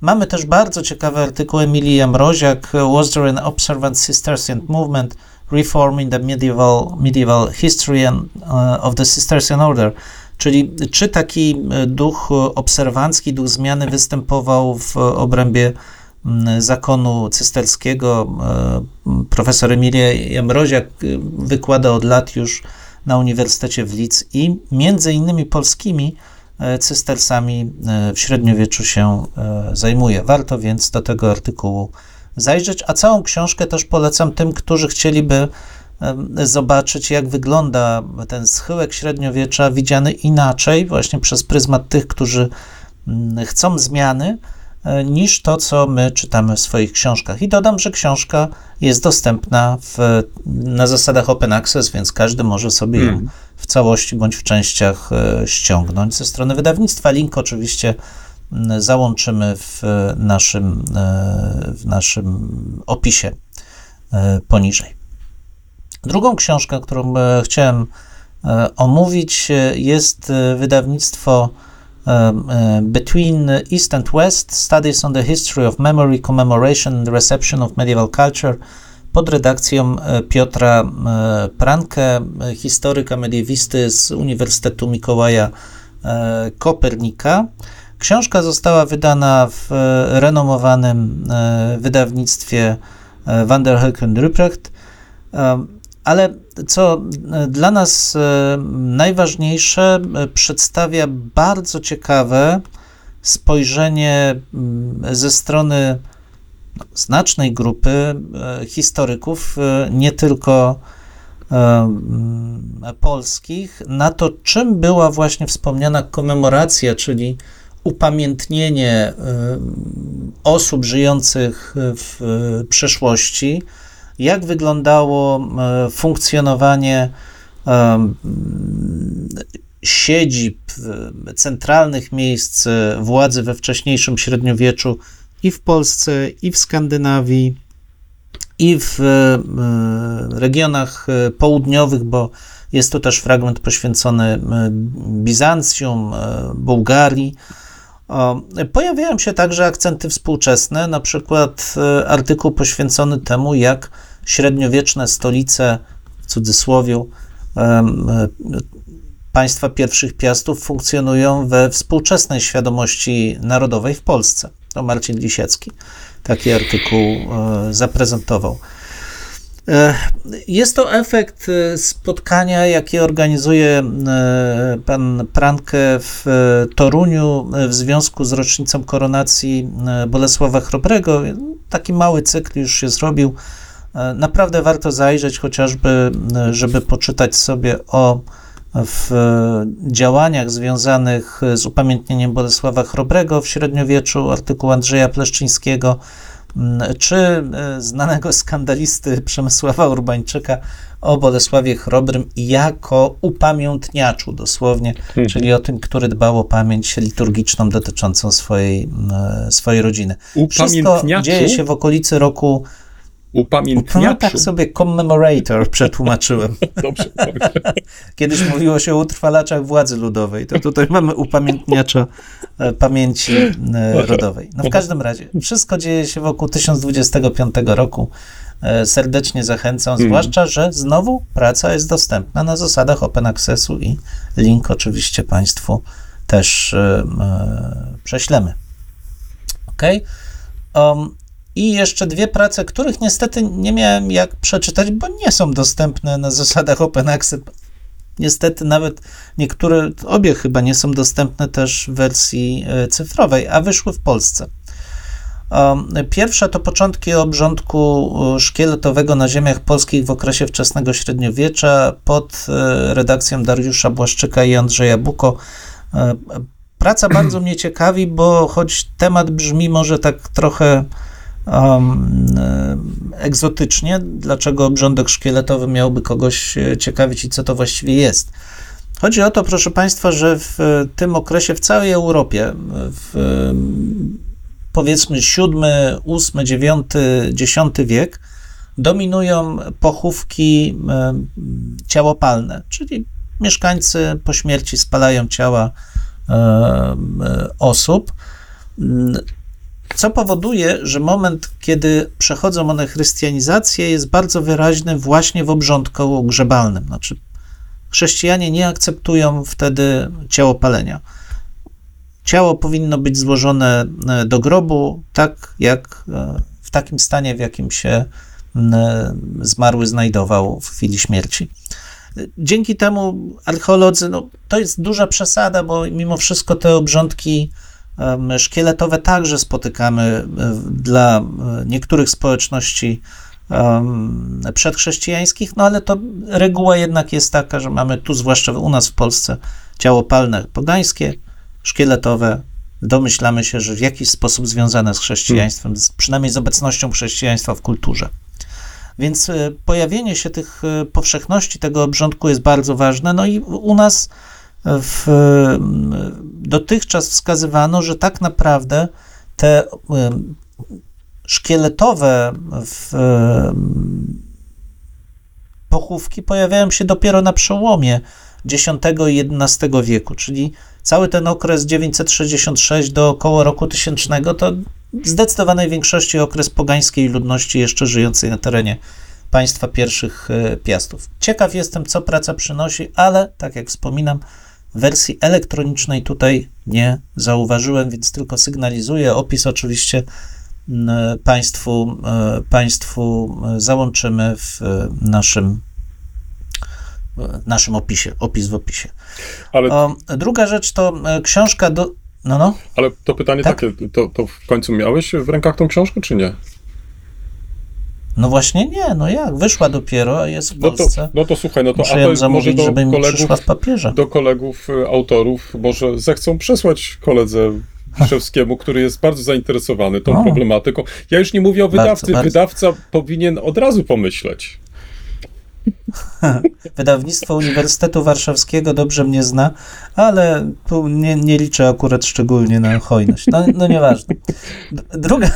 Mamy też bardzo ciekawy artykuł Emilii Amroziak, Was there an observant Cistercian movement reforming the medieval, medieval history and, uh, of the Cistercian order? Czyli czy taki e, duch obserwancki, duch zmiany występował w obrębie zakonu cysterskiego? Profesor Emilia Jamroziak wykłada od lat już na Uniwersytecie w Leeds i między innymi polskimi e, cystersami e, w średniowieczu się e, zajmuje. Warto więc do tego artykułu zajrzeć, a całą książkę też polecam tym, którzy chcieliby zobaczyć, jak wygląda ten schyłek średniowiecza widziany inaczej, właśnie przez pryzmat tych, którzy mm, chcą zmiany, E, niż to, co my czytamy w swoich książkach. I dodam, że książka jest dostępna w, na zasadach open access, więc każdy może sobie ją hmm. w całości bądź w częściach e, ściągnąć ze strony wydawnictwa. Link oczywiście załączymy w naszym, e, w naszym opisie poniżej. Drugą książkę, którą chciałem omówić, jest wydawnictwo between East and West, Studies on the History of Memory, Commemoration and Reception of Medieval Culture pod redakcją Piotra Pranke, historyka mediewisty z Uniwersytetu Mikołaja Kopernika. Książka została wydana w renomowanym wydawnictwie Van der Ruprecht. Ale co e, dla nas e, najważniejsze, e, przedstawia bardzo ciekawe spojrzenie mm, ze strony no, znacznej grupy historyków, nie tylko polskich, na to, czym była właśnie wspomniana komemoracja, czyli upamiętnienie osób żyjących w przeszłości jak wyglądało e, funkcjonowanie siedzib, centralnych miejsc władzy we wcześniejszym średniowieczu i w Polsce, i w Skandynawii, i w regionach południowych, bo jest tu też fragment poświęcony Bizancjum, Bułgarii. Pojawiają się także akcenty współczesne, na przykład e, artykuł poświęcony temu, jak średniowieczne stolice, w cudzysłowie, e, państwa pierwszych piastów funkcjonują we współczesnej świadomości narodowej w Polsce. To Marcin Lisiecki taki artykuł e, zaprezentował. E, jest to efekt e, spotkania, jakie organizuje e, pan Pranke w Toruniu w związku z rocznicą koronacji Bolesława Chrobrego. Taki mały cykl już się zrobił. Naprawdę warto zajrzeć, chociażby, żeby poczytać sobie o w działaniach związanych z upamiętnieniem Bolesława Chrobrego w średniowieczu, artykuł Andrzeja Pleszczyńskiego, czy e, znanego skandalisty Przemysława Urbańczyka o Bolesławie Chrobrym jako upamiętniaczu dosłownie, Mhm. czyli o tym, który dbał o pamięć liturgiczną dotyczącą swojej, e, swojej rodziny. Wszystko dzieje się w okolicy roku, no Upamiętniaczu. tak sobie commemorator przetłumaczyłem. Dobrze, dobrze. Kiedyś mówiło się o utrwalaczach władzy ludowej, to tutaj mamy upamiętniacza e, pamięci e, rodowej. No w każdym razie, wszystko dzieje się wokół 1025 roku. E, Serdecznie zachęcam, zwłaszcza, że znowu praca jest dostępna na zasadach open accessu i link oczywiście Państwu też e, prześlemy. Ok. Um, I jeszcze dwie prace, których niestety nie miałem jak przeczytać, bo nie są dostępne na zasadach open access. Niestety nawet niektóre, obie chyba nie są dostępne też w wersji e, cyfrowej, a wyszły w Polsce. Um, Pierwsza to początki obrządku e, szkieletowego na ziemiach polskich w okresie wczesnego średniowiecza pod e, redakcją Dariusza Błaszczyka i Andrzeja Buko. Praca bardzo mnie ciekawi, bo choć temat brzmi może tak trochę um, egzotycznie, dlaczego obrządek szkieletowy miałby kogoś e, ciekawić i co to właściwie jest. Chodzi o to, proszę Państwa, że w e, tym okresie w całej Europie, w powiedzmy VII, VIII, IX, X wiek, dominują pochówki ciałopalne, czyli mieszkańcy po śmierci spalają ciała osób, co powoduje, że moment, kiedy przechodzą one chrystianizację, jest bardzo wyraźny właśnie w obrządku grzebalnym. Znaczy, chrześcijanie nie akceptują wtedy ciałopalenia. Ciało powinno być złożone e, do grobu, tak jak e, w takim stanie, w jakim się e, zmarły znajdował w chwili śmierci. Dzięki temu archeolodzy, no, to jest duża przesada, bo mimo wszystko te obrządki szkieletowe także spotykamy e, dla e, niektórych społeczności przedchrześcijańskich, no ale to reguła jednak jest taka, że mamy tu, zwłaszcza u nas w Polsce, ciało palne pogańskie, szkieletowe. Domyślamy się, że w jakiś sposób związane z chrześcijaństwem, z, przynajmniej z obecnością chrześcijaństwa w kulturze. Więc e, pojawienie się tych powszechności tego obrządku jest bardzo ważne. No i u nas w, e, dotychczas wskazywano, że tak naprawdę te e, szkieletowe w, e, pochówki pojawiają się dopiero na przełomie X i XI wieku, czyli cały ten okres 966 do około roku 1000 to w zdecydowanej większości okres pogańskiej ludności jeszcze żyjącej na terenie państwa pierwszych piastów. Ciekaw jestem, co praca przynosi, ale tak jak wspominam, wersji elektronicznej tutaj nie zauważyłem, więc tylko sygnalizuję. Opis oczywiście m, Państwu, e, państwu e, załączymy w e, naszym, naszym opisie, opis w opisie. Ale, O, druga rzecz to książka do... No, no. ale to pytanie Tak? takie, to, to w końcu miałeś w rękach tą książkę, czy nie? No właśnie nie, no jak? Wyszła dopiero, a jest w No to, Polsce. no to słuchaj, no to Muszę a to ją jest może do żeby mi kolegów, przyszła w papierze. do kolegów y, autorów, może zechcą przesłać koledze Wiszewskiemu, który jest bardzo zainteresowany tą O. problematyką. Ja już nie mówię o Bardzo, wydawcy. bardzo. Wydawca powinien od razu pomyśleć. Wydawnictwo Uniwersytetu Warszawskiego dobrze mnie zna, ale tu nie, nie liczę akurat szczególnie na hojność. No, no nieważne. Druga,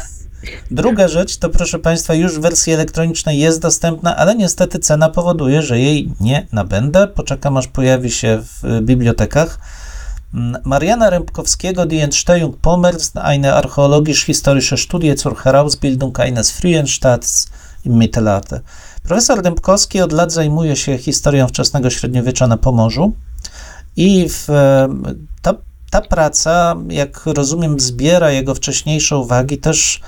druga rzecz to, proszę Państwa, już w wersji elektronicznej jest dostępna, ale niestety cena powoduje, że jej nie nabędę. Poczekam, aż pojawi się w y, bibliotekach. Mm, Mariana Rębkowskiego, Die Entstehung Pommerns, eine archäologisch-historische Studie zur Herausbildung eines frühen im Mittelalter. Profesor Dębkowski od lat zajmuje się historią wczesnego średniowiecza na Pomorzu i w, e, ta, ta praca, jak rozumiem, zbiera jego wcześniejsze uwagi, też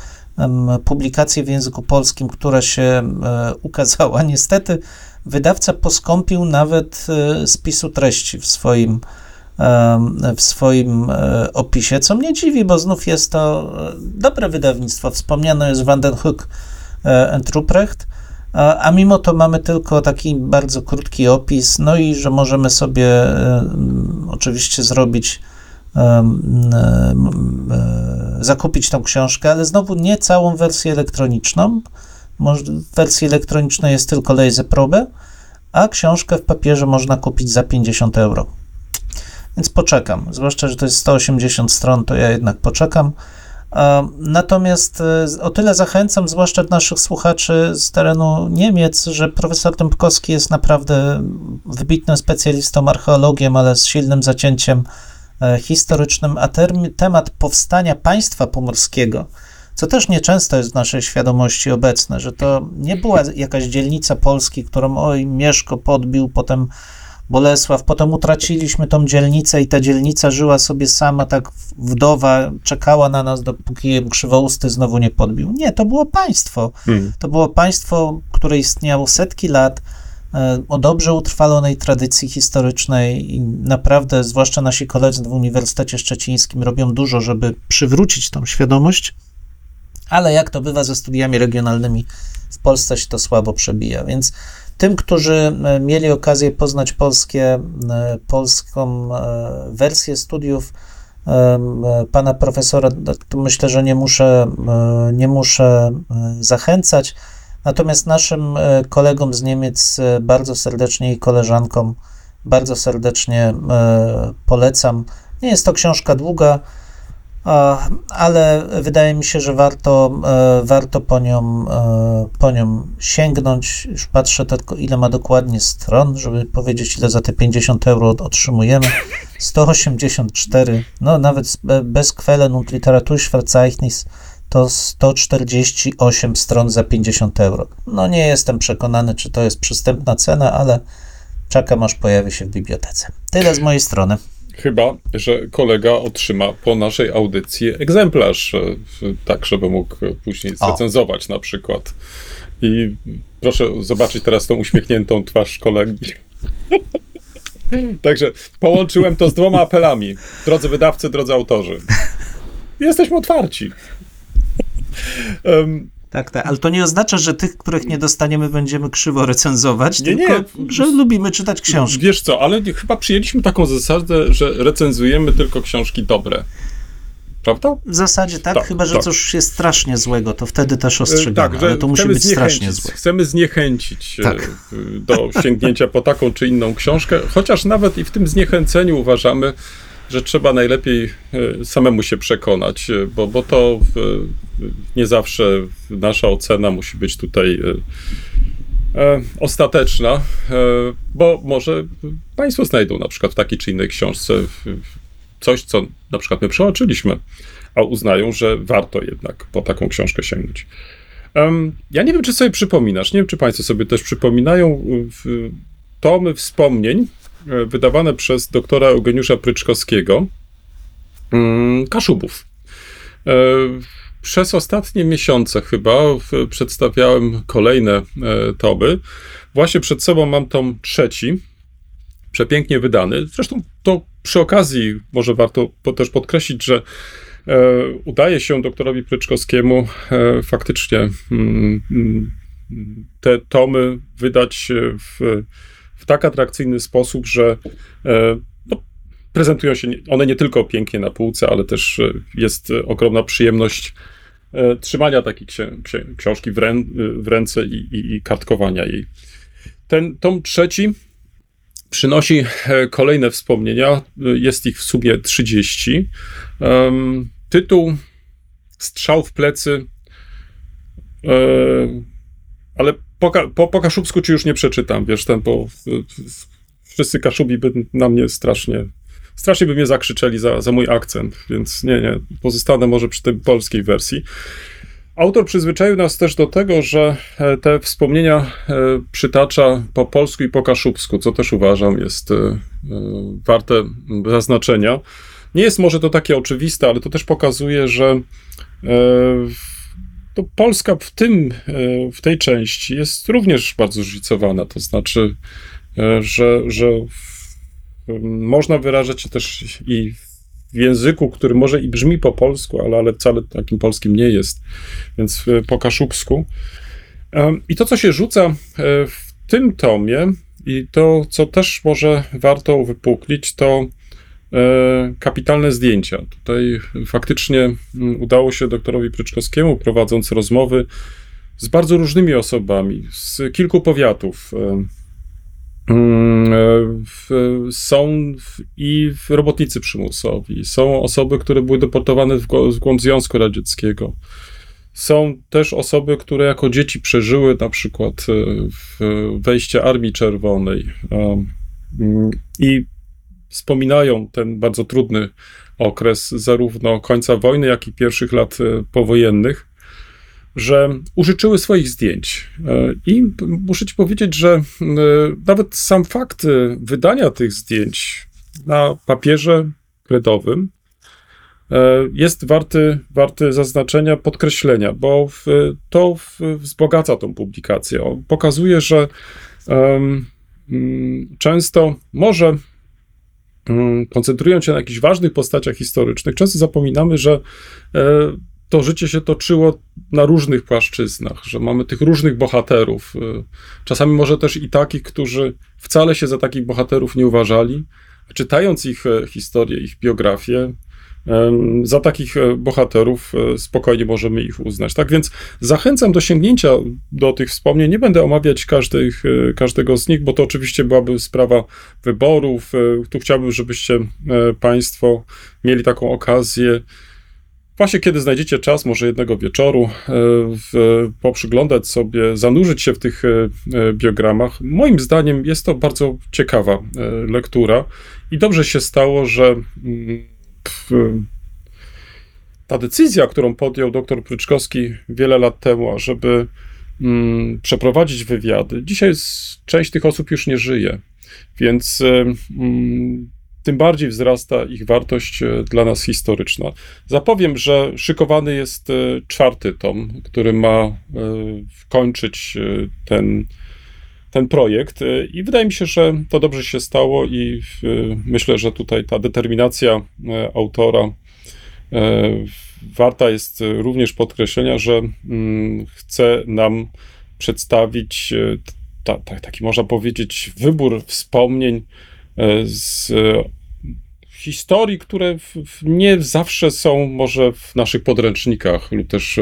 publikację w języku polskim, która się ukazała. Niestety wydawca poskąpił nawet e, spisu treści w swoim, w swoim e, opisie, co mnie dziwi, bo znów jest to e, dobre wydawnictwo. Wspomniano jest Van den Hoek e, and Ruprecht, a, mimo to mamy tylko taki bardzo krótki opis, no i że możemy sobie oczywiście zrobić, zakupić tą książkę, ale znowu nie całą wersję elektroniczną. W wersji elektronicznej jest tylko Laserprobe, a książkę w papierze można kupić za 50 euro. Więc poczekam. Zwłaszcza, że to jest 180 stron, to ja jednak poczekam. Natomiast e, o tyle zachęcam, zwłaszcza naszych słuchaczy z terenu Niemiec, że profesor Dębkowski jest naprawdę wybitnym specjalistą, archeologiem, ale z silnym zacięciem historycznym, a temat powstania państwa pomorskiego, co też nieczęsto jest w naszej świadomości obecne, że to nie była jakaś dzielnica Polski, którą oj Mieszko podbił, potem Bolesław, potem utraciliśmy tą dzielnicę i ta dzielnica żyła sobie sama, tak wdowa, czekała na nas, dopóki krzywousty znowu nie podbił. Nie, to było państwo. Hmm. To było państwo, które istniało setki lat, e, o dobrze utrwalonej tradycji historycznej i naprawdę, zwłaszcza nasi koledzy w Uniwersytecie Szczecińskim robią dużo, żeby przywrócić tą świadomość, ale jak to bywa ze studiami regionalnymi, w Polsce się to słabo przebija, więc tym, którzy e, mieli okazję poznać polskie, e, polską e, wersję studiów pana profesora, to myślę, że nie muszę, nie muszę zachęcać. Natomiast naszym kolegom z Niemiec bardzo serdecznie i koleżankom bardzo serdecznie polecam. Nie jest to książka długa, ale wydaje mi się, że warto, e, warto po, nią, e, po nią sięgnąć. Już patrzę tylko, ile ma dokładnie stron, żeby powiedzieć, ile za te 50 euro otrzymujemy. 184, no nawet bez Quellen und Literaturverzeichnis to 148 stron za 50 euro. No nie jestem przekonany, czy to jest przystępna cena, ale czekam aż pojawi się w bibliotece. Tyle z mojej strony. Chyba, że kolega otrzyma po naszej audycji egzemplarz, e, tak żeby mógł później zrecenzować na przykład. I proszę zobaczyć teraz tą uśmiechniętą twarz kolegi. Także połączyłem to z dwoma apelami. Drodzy wydawcy, drodzy autorzy. Jesteśmy otwarci. Um, tak, tak, ale to nie oznacza, że tych, których nie dostaniemy, będziemy krzywo recenzować, nie, tylko nie. że lubimy czytać książki. Wiesz co, ale chyba przyjęliśmy taką zasadę, że recenzujemy tylko książki dobre. Prawda? W zasadzie tak, tak chyba że tak. coś jest strasznie złego, to wtedy też ostrzegamy, tak, ale to musi być strasznie złe. Chcemy zniechęcić e, tak. do sięgnięcia po taką czy inną książkę, chociaż nawet i w tym zniechęceniu uważamy, że trzeba najlepiej e, samemu się przekonać, e, bo, bo to nie zawsze nasza ocena musi być tutaj e, ostateczna, bo może Państwo znajdą na przykład w takiej czy innej książce coś, co na przykład my przeoczyliśmy, a uznają, że warto jednak po taką książkę sięgnąć. Ja nie wiem, czy sobie przypominasz, nie wiem, czy Państwo sobie też przypominają tomy wspomnień E, wydawane przez doktora Eugeniusza Pryczkowskiego mm, Kaszubów. E, przez ostatnie miesiące chyba przedstawiałem kolejne e, tomy. Właśnie przed sobą mam tom trzeci, przepięknie wydany. Zresztą to przy okazji może warto też podkreślić, że udaje się doktorowi Pryczkowskiemu faktycznie mm, mm, te tomy wydać w w tak atrakcyjny sposób, że e, no, prezentują się one nie tylko pięknie na półce, ale też e, jest ogromna przyjemność e, trzymania takiej książki w, rę, w ręce i, i, i, kartkowania jej. Ten tom trzeci przynosi kolejne wspomnienia, jest ich w sumie 30. Tytuł Strzał w plecy, ale po, po, po kaszubsku ci już nie przeczytam, wiesz, ten, bo wszyscy kaszubi by na mnie strasznie, strasznie by mnie zakrzyczeli za, za mój akcent, więc nie, nie, pozostanę może przy tej polskiej wersji. Autor przyzwyczaił nas też do tego, że e, te wspomnienia e, przytacza po polsku i po kaszubsku, co też uważam jest e, warte zaznaczenia. Nie jest może to takie oczywiste, ale to też pokazuje, że to Polska w tym, e, w tej części jest również bardzo zróżnicowana, to znaczy, e, że, że można wyrażać się też i w języku, który może i brzmi po polsku, ale, ale wcale takim polskim nie jest, więc po kaszubsku. I to, co się rzuca e, w tym tomie i to, co też może warto wypuklić, to E, kapitalne zdjęcia. Tutaj faktycznie mm, udało się doktorowi Pryczkowskiemu, prowadząc rozmowy z bardzo różnymi osobami, z kilku powiatów, Mm, w, są i robotnicy przymusowi, są osoby, które były deportowane w, głąb Związku Radzieckiego. Są też osoby, które jako dzieci przeżyły na przykład e, wejście Armii Czerwonej mm, i wspominają ten bardzo trudny okres zarówno końca wojny, jak i pierwszych lat e, powojennych że użyczyły swoich zdjęć. E, I muszę ci powiedzieć, że e, nawet sam fakt wydania tych zdjęć na papierze kredowym jest warty, warty zaznaczenia, podkreślenia, bo to wzbogaca tą publikację. Pokazuje, że często może koncentrując się na jakichś ważnych postaciach historycznych, często zapominamy, że to życie się toczyło na różnych płaszczyznach, że mamy tych różnych bohaterów. Y, czasami może też i takich, którzy wcale się za takich bohaterów nie uważali. Czytając ich e, historię, ich biografię, za takich e, bohaterów e, spokojnie możemy ich uznać. Tak więc zachęcam do sięgnięcia do tych wspomnień. Nie będę omawiać każdych, każdego z nich, bo to oczywiście byłaby sprawa wyborów. Tu chciałbym, żebyście Państwo mieli taką okazję Właśnie kiedy znajdziecie czas, może jednego wieczoru, e, w, poprzyglądać sobie, zanurzyć się w tych e, e, biogramach, moim zdaniem jest to bardzo ciekawa lektura i dobrze się stało, że mm, ta decyzja, którą podjął dr Pryczkowski wiele lat temu, żeby mm, przeprowadzić wywiady, dzisiaj część tych osób już nie żyje, więc mm, tym bardziej wzrasta ich wartość e, dla nas historyczna. Zapowiem, że szykowany jest e, czwarty tom, który ma e, kończyć ten, ten projekt. I wydaje mi się, że to dobrze się stało i myślę, że tutaj ta determinacja autora warta jest również podkreślenia, że mm, chce nam przedstawić ta, ta, taki, można powiedzieć, wybór wspomnień z historii, które nie zawsze są może w naszych podręcznikach lub też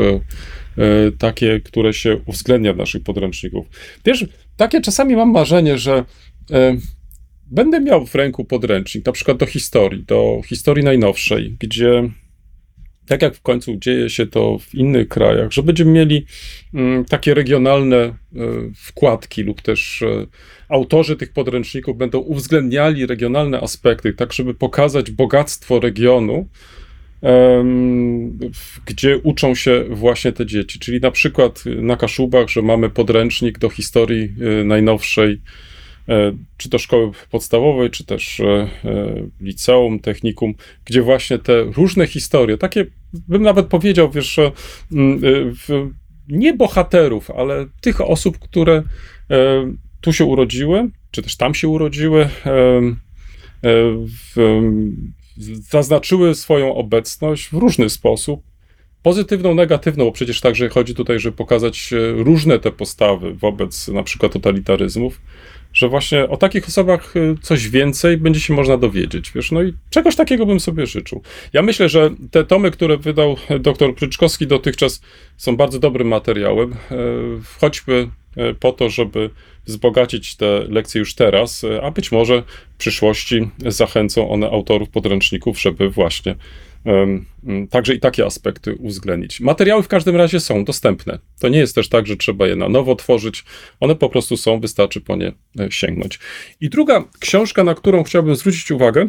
takie, które się uwzględnia w naszych podręczników. Wiesz, takie czasami mam marzenie, że e, będę miał w ręku podręcznik, na przykład do historii, do historii najnowszej, gdzie tak jak w końcu dzieje się to w innych krajach, że będziemy mieli mm, takie regionalne e, wkładki lub też e, autorzy tych podręczników będą uwzględniali regionalne aspekty, tak żeby pokazać bogactwo regionu, gdzie uczą się właśnie te dzieci. Czyli na przykład na Kaszubach, że mamy podręcznik do historii e, najnowszej E, czy to szkoły podstawowej, czy też e, e, liceum, technikum, gdzie właśnie te różne historie, takie bym nawet powiedział, wiesz, nie bohaterów, ale tych osób, które tu się urodziły, czy też tam się urodziły, zaznaczyły swoją obecność w różny sposób, pozytywną, negatywną, bo przecież także chodzi tutaj, żeby pokazać różne te postawy wobec na przykład totalitaryzmów, że właśnie o takich osobach y, coś więcej będzie się można dowiedzieć, wiesz, no i czegoś takiego bym sobie życzył. Ja myślę, że te tomy, które wydał dr Pryczkowski dotychczas są bardzo dobrym materiałem, e, choćby e, po to, żeby wzbogacić te lekcje już teraz, e, a być może w przyszłości zachęcą one autorów podręczników, żeby właśnie także i takie aspekty uwzględnić. Materiały w każdym razie są dostępne. To nie jest też tak, że trzeba je na nowo tworzyć. One po prostu są, wystarczy po nie e, sięgnąć. I druga książka, na którą chciałbym zwrócić uwagę,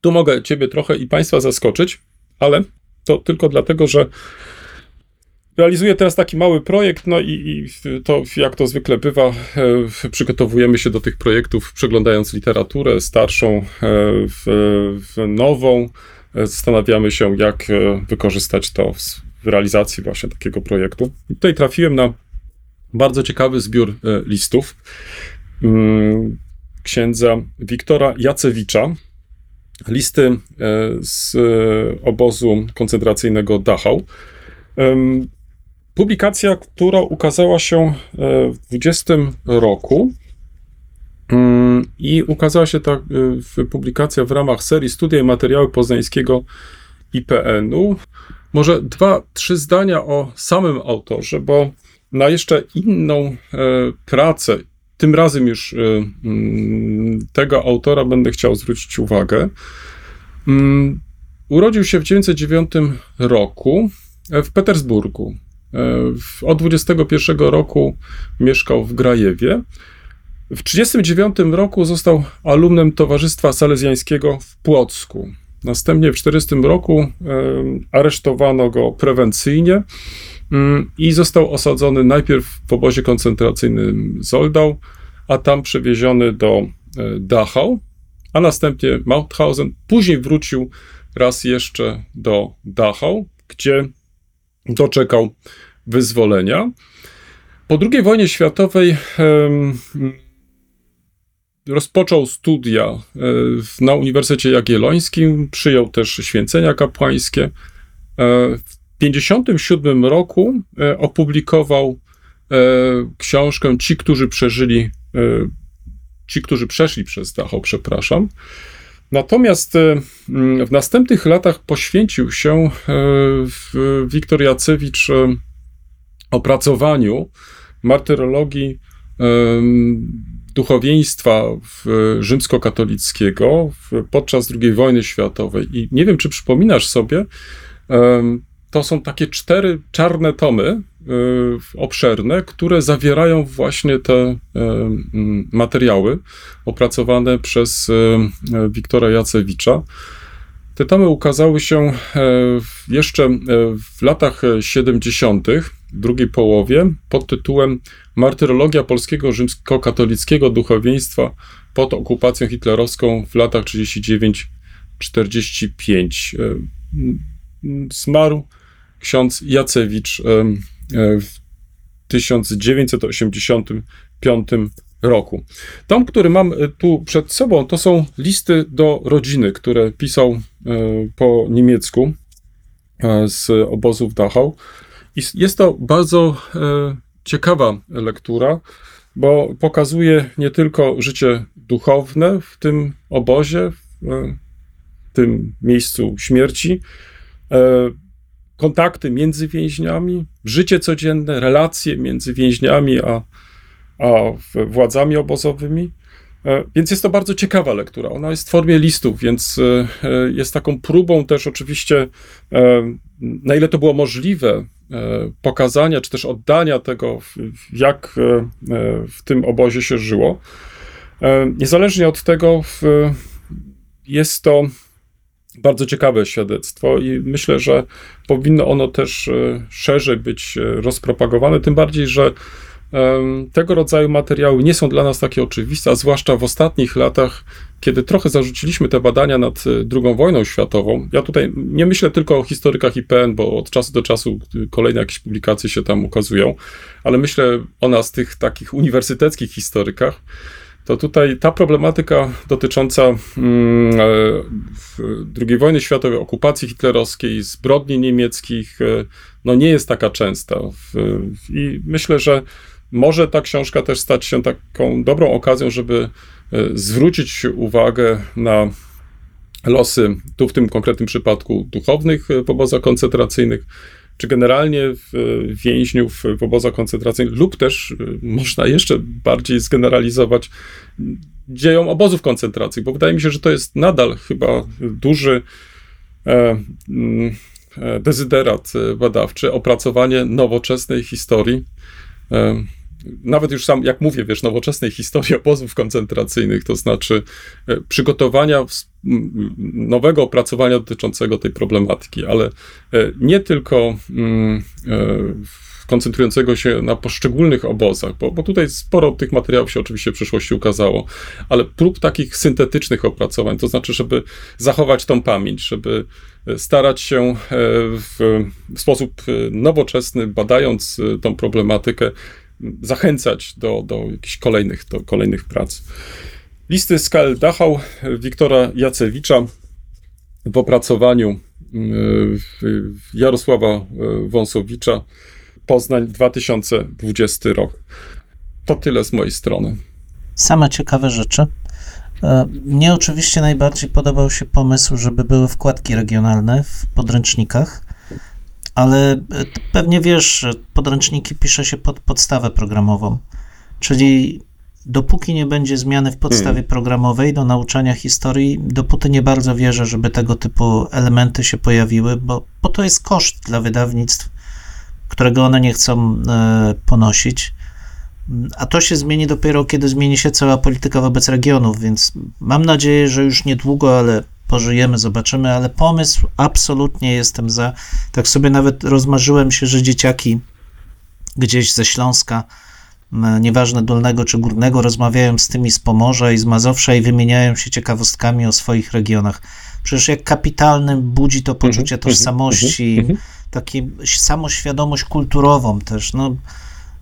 tu mogę Ciebie trochę i Państwa zaskoczyć, ale to tylko dlatego, że realizuję teraz taki mały projekt, no i, i, to, jak to zwykle bywa, e, przygotowujemy się do tych projektów, przeglądając literaturę starszą, e, w, w nową, zastanawiamy się, jak e, wykorzystać to w realizacji właśnie takiego projektu. I tutaj trafiłem na bardzo ciekawy zbiór e, listów mm, księdza Wiktora Jacewicza. Listy e, z obozu koncentracyjnego Dachau. Publikacja, która ukazała się w 20 roku Mm, I ukazała się ta y, publikacja w ramach serii Studia i Materiały Poznańskiego IPN-u. Może dwa, trzy zdania o samym autorze, bo na jeszcze inną e, pracę, tym razem już mm, tego autora będę chciał zwrócić uwagę. Mm, urodził się w 1909 roku w Petersburgu. Od 21 roku mieszkał w Grajewie. W 1939 roku został alumnem Towarzystwa Salezjańskiego w Płocku. Następnie w 1940 roku aresztowano go prewencyjnie mm, i został osadzony najpierw w obozie koncentracyjnym Zoldau, a tam przewieziony do e, Dachau, a następnie Mauthausen. Później wrócił raz jeszcze do Dachau, gdzie doczekał wyzwolenia. Po II wojnie światowej rozpoczął studia e, na Uniwersytecie Jagiellońskim, przyjął też święcenia kapłańskie. E, w 1957 roku e, opublikował książkę Ci, którzy przeżyli, ci, którzy przeszli przez Dachau, przepraszam. Natomiast w następnych latach poświęcił się Wiktor Jacewicz opracowaniu martyrologii duchowieństwa rzymskokatolickiego podczas II wojny światowej. I nie wiem, czy przypominasz sobie, to są takie cztery czarne tomy e, obszerne, które zawierają właśnie te materiały opracowane przez e, Wiktora Jacewicza. Te tomy ukazały się e, jeszcze w latach 70 w drugiej połowie pod tytułem Martyrologia polskiego rzymskokatolickiego duchowieństwa pod okupacją hitlerowską w latach 39-45. E, zmarł ksiądz Jacewicz e, e, w 1985 roku. Tom, który mam tu przed sobą, to są listy do rodziny, które pisał po niemiecku z obozów Dachau. I jest to bardzo e, ciekawa lektura, bo pokazuje nie tylko życie duchowne w tym obozie, w e, tym miejscu śmierci, e, kontakty między więźniami, życie codzienne, relacje między więźniami a, a władzami obozowymi. Więc jest to bardzo ciekawa lektura. Ona jest w formie listów, więc jest taką próbą też oczywiście, na ile to było możliwe, E, pokazania, czy też oddania tego, jak e, e, w tym obozie się żyło. Niezależnie od tego, jest to bardzo ciekawe świadectwo i myślę, że powinno ono też szerzej być rozpropagowane, tym bardziej, że tego rodzaju materiały nie są dla nas takie oczywiste, a zwłaszcza w ostatnich latach, kiedy trochę zarzuciliśmy te badania nad II wojną światową. Ja tutaj nie myślę tylko o historykach IPN, bo od czasu do czasu kolejne jakieś publikacje się tam ukazują, ale myślę o nas, tych takich uniwersyteckich historykach. To tutaj ta problematyka dotycząca mm, e, II wojny światowej, okupacji hitlerowskiej, zbrodni niemieckich, e, no nie jest taka częsta. I myślę, że może ta książka też stać się taką dobrą okazją, żeby e, zwrócić uwagę na losy, tu w tym konkretnym przypadku duchownych w obozach koncentracyjnych, czy generalnie e, więźniów w obozach koncentracyjnych, lub też można jeszcze bardziej zgeneralizować dzieją obozów koncentracji, bo wydaje mi się, że to jest nadal chyba duży mm, dezyderat badawczy, opracowanie nowoczesnej historii nawet już sam, jak mówię, wiesz, nowoczesnej historii obozów koncentracyjnych, to znaczy e, przygotowania nowego opracowania dotyczącego tej problematyki, ale e, nie tylko mm, e, koncentrującego się na poszczególnych obozach, bo, bo tutaj sporo tych materiałów się oczywiście w przyszłości ukazało, ale prób takich syntetycznych opracowań, to znaczy, żeby zachować tą pamięć, żeby starać się w, w sposób nowoczesny, badając tą problematykę, zachęcać do, do jakichś kolejnych, do kolejnych prac. Listy z KL Dachau Wiktora Jacewicza w opracowaniu y, Jarosława y, Wąsowicza Poznań 2020 rok. To tyle z mojej strony. Same ciekawe rzeczy. E, mnie oczywiście najbardziej podobał się pomysł, żeby były wkładki regionalne w podręcznikach ale e, pewnie wiesz, że podręczniki pisze się pod podstawę programową, czyli dopóki nie będzie zmiany w podstawie Hmm. programowej do nauczania historii, dopóty nie bardzo wierzę, żeby tego typu elementy się pojawiły, bo, bo to jest koszt dla wydawnictw, którego one nie chcą e, ponosić. A to się zmieni dopiero, kiedy zmieni się cała polityka wobec regionów, więc mam nadzieję, że już niedługo, ale pożyjemy, zobaczymy, ale pomysł absolutnie jestem za. Tak sobie nawet rozmarzyłem się, że dzieciaki gdzieś ze Śląska, nieważne dolnego czy górnego, rozmawiają z tymi z Pomorza i z Mazowsza i wymieniają się ciekawostkami o swoich regionach. Przecież jak kapitalnym budzi to poczucie Mhm, tożsamości, mhm, takie samoświadomość kulturową też. No,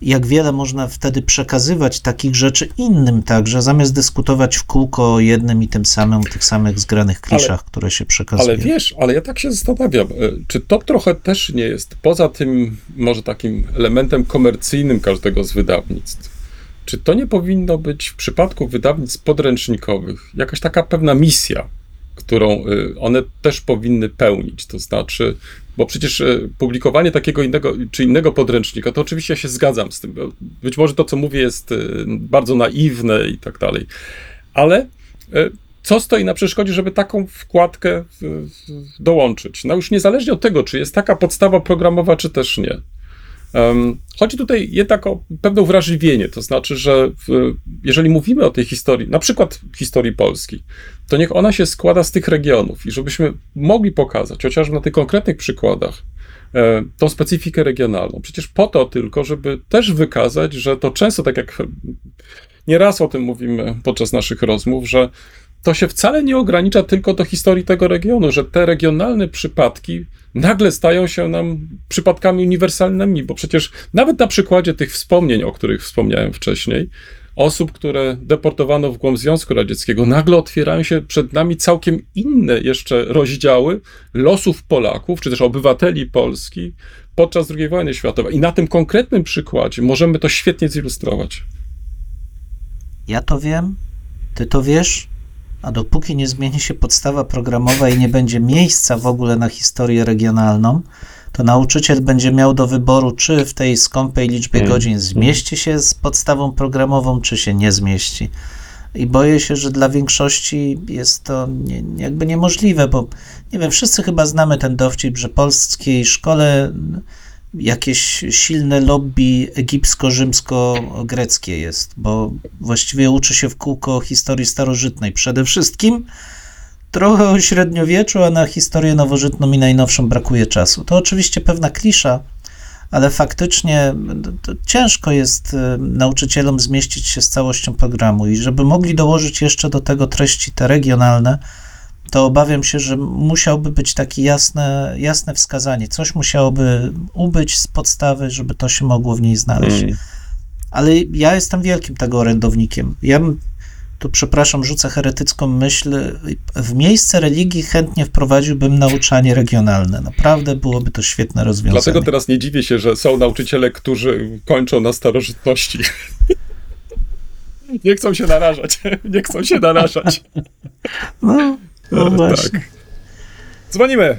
jak wiele można wtedy przekazywać takich rzeczy innym także, zamiast dyskutować w kółko o jednym i tym samym, tych samych zgranych kliszach, które się przekazuje. Ale wiesz, ale ja tak się zastanawiam, e, czy to trochę też nie jest, poza tym może takim elementem komercyjnym każdego z wydawnictw, czy to nie powinno być w przypadku wydawnictw podręcznikowych jakaś taka pewna misja, którą y, one też powinny pełnić, to znaczy, bo przecież y, publikowanie takiego innego czy innego podręcznika, to oczywiście ja się zgadzam z tym, być może to, co mówię, jest y, bardzo naiwne i tak dalej, ale co stoi na przeszkodzie, żeby taką wkładkę dołączyć? No już niezależnie od tego, czy jest taka podstawa programowa, czy też nie. Chodzi tutaj jednak o pewne uwrażliwienie, to znaczy, że w, jeżeli mówimy o tej historii, na przykład historii Polski, to niech ona się składa z tych regionów i żebyśmy mogli pokazać, chociażby na tych konkretnych przykładach, e, tą specyfikę regionalną. Przecież po to tylko, żeby też wykazać, że to często, tak jak nieraz o tym mówimy podczas naszych rozmów, że to się wcale nie ogranicza tylko do historii tego regionu, że te regionalne przypadki nagle stają się nam przypadkami uniwersalnymi, bo przecież nawet na przykładzie tych wspomnień, o których wspomniałem wcześniej, osób, które deportowano w głąb Związku Radzieckiego, nagle otwierają się przed nami całkiem inne jeszcze rozdziały losów Polaków, czy też obywateli Polski podczas II wojny światowej. I na tym konkretnym przykładzie możemy to świetnie zilustrować. Ja to wiem, ty to wiesz, a dopóki nie zmieni się podstawa programowa i nie będzie miejsca w ogóle na historię regionalną, to nauczyciel będzie miał do wyboru, czy w tej skąpej liczbie Mm. godzin zmieści się z podstawą programową, czy się nie zmieści. I boję się, że dla większości jest to nie, jakby niemożliwe, bo nie wiem, wszyscy chyba znamy ten dowcip, że polskiej szkole jakieś silne lobby egipsko-rzymsko-greckie jest, bo właściwie uczy się w kółko historii starożytnej przede wszystkim, trochę o średniowieczu, a na historię nowożytną i najnowszą brakuje czasu. To oczywiście pewna klisza, ale faktycznie to ciężko jest y, nauczycielom zmieścić się z całością programu i żeby mogli dołożyć jeszcze do tego treści te regionalne, to obawiam się, że musiałby być takie jasne, jasne wskazanie. Coś musiałoby ubyć z podstawy, żeby to się mogło w niej znaleźć. Mm. Ale ja jestem wielkim tego orędownikiem. Ja bym, tu przepraszam, rzucę heretycką myśl, w miejsce religii chętnie wprowadziłbym nauczanie regionalne. Naprawdę byłoby to świetne rozwiązanie. Dlatego teraz nie dziwię się, że są nauczyciele, którzy kończą na starożytności. Nie chcą się narażać. Nie chcą się narażać. No, no właśnie. Tak. Dzwonimy.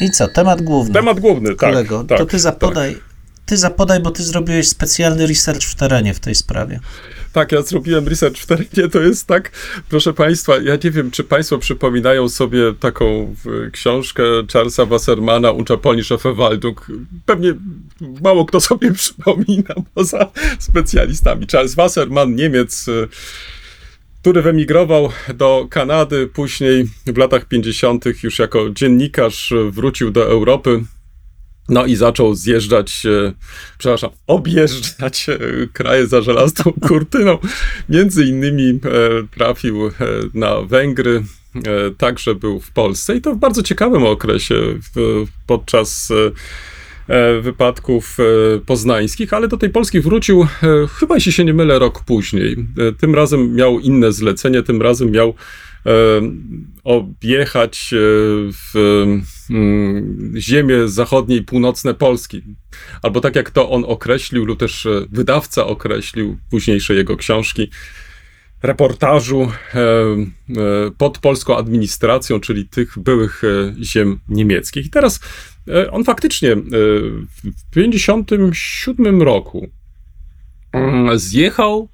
I co, temat główny. Temat główny, tak. kolego, tak, to ty zapodaj, ty zapodaj, bo ty zrobiłeś specjalny research w terenie w tej sprawie. Tak, ja zrobiłem research w terenie, to jest tak, proszę Państwa, ja nie wiem, czy Państwo przypominają sobie taką książkę Charlesa Wassermana Uncza Polnisch auf Verwaltung. Pewnie mało kto sobie przypomina, poza specjalistami. Charles Wasserman, Niemiec, y, który wyemigrował do Kanady, później w latach 50. już jako dziennikarz wrócił do Europy. No i zaczął zjeżdżać, e, przepraszam, objeżdżać e, kraje za żelazną kurtyną. Między innymi e, trafił na Węgry, także był w Polsce i to w bardzo ciekawym okresie podczas wypadków poznańskich, ale do tej Polski wrócił chyba, jeśli się nie mylę, rok później. Tym razem miał inne zlecenie, tym razem miał objechać e, w mm, ziemię zachodniej, północne Polski. Albo tak jak to on określił, lub też e, wydawca określił, późniejsze jego książki, reportażu e, e, pod polską administracją, czyli tych byłych ziem niemieckich. I teraz on faktycznie w 1957 roku mm, zjechał,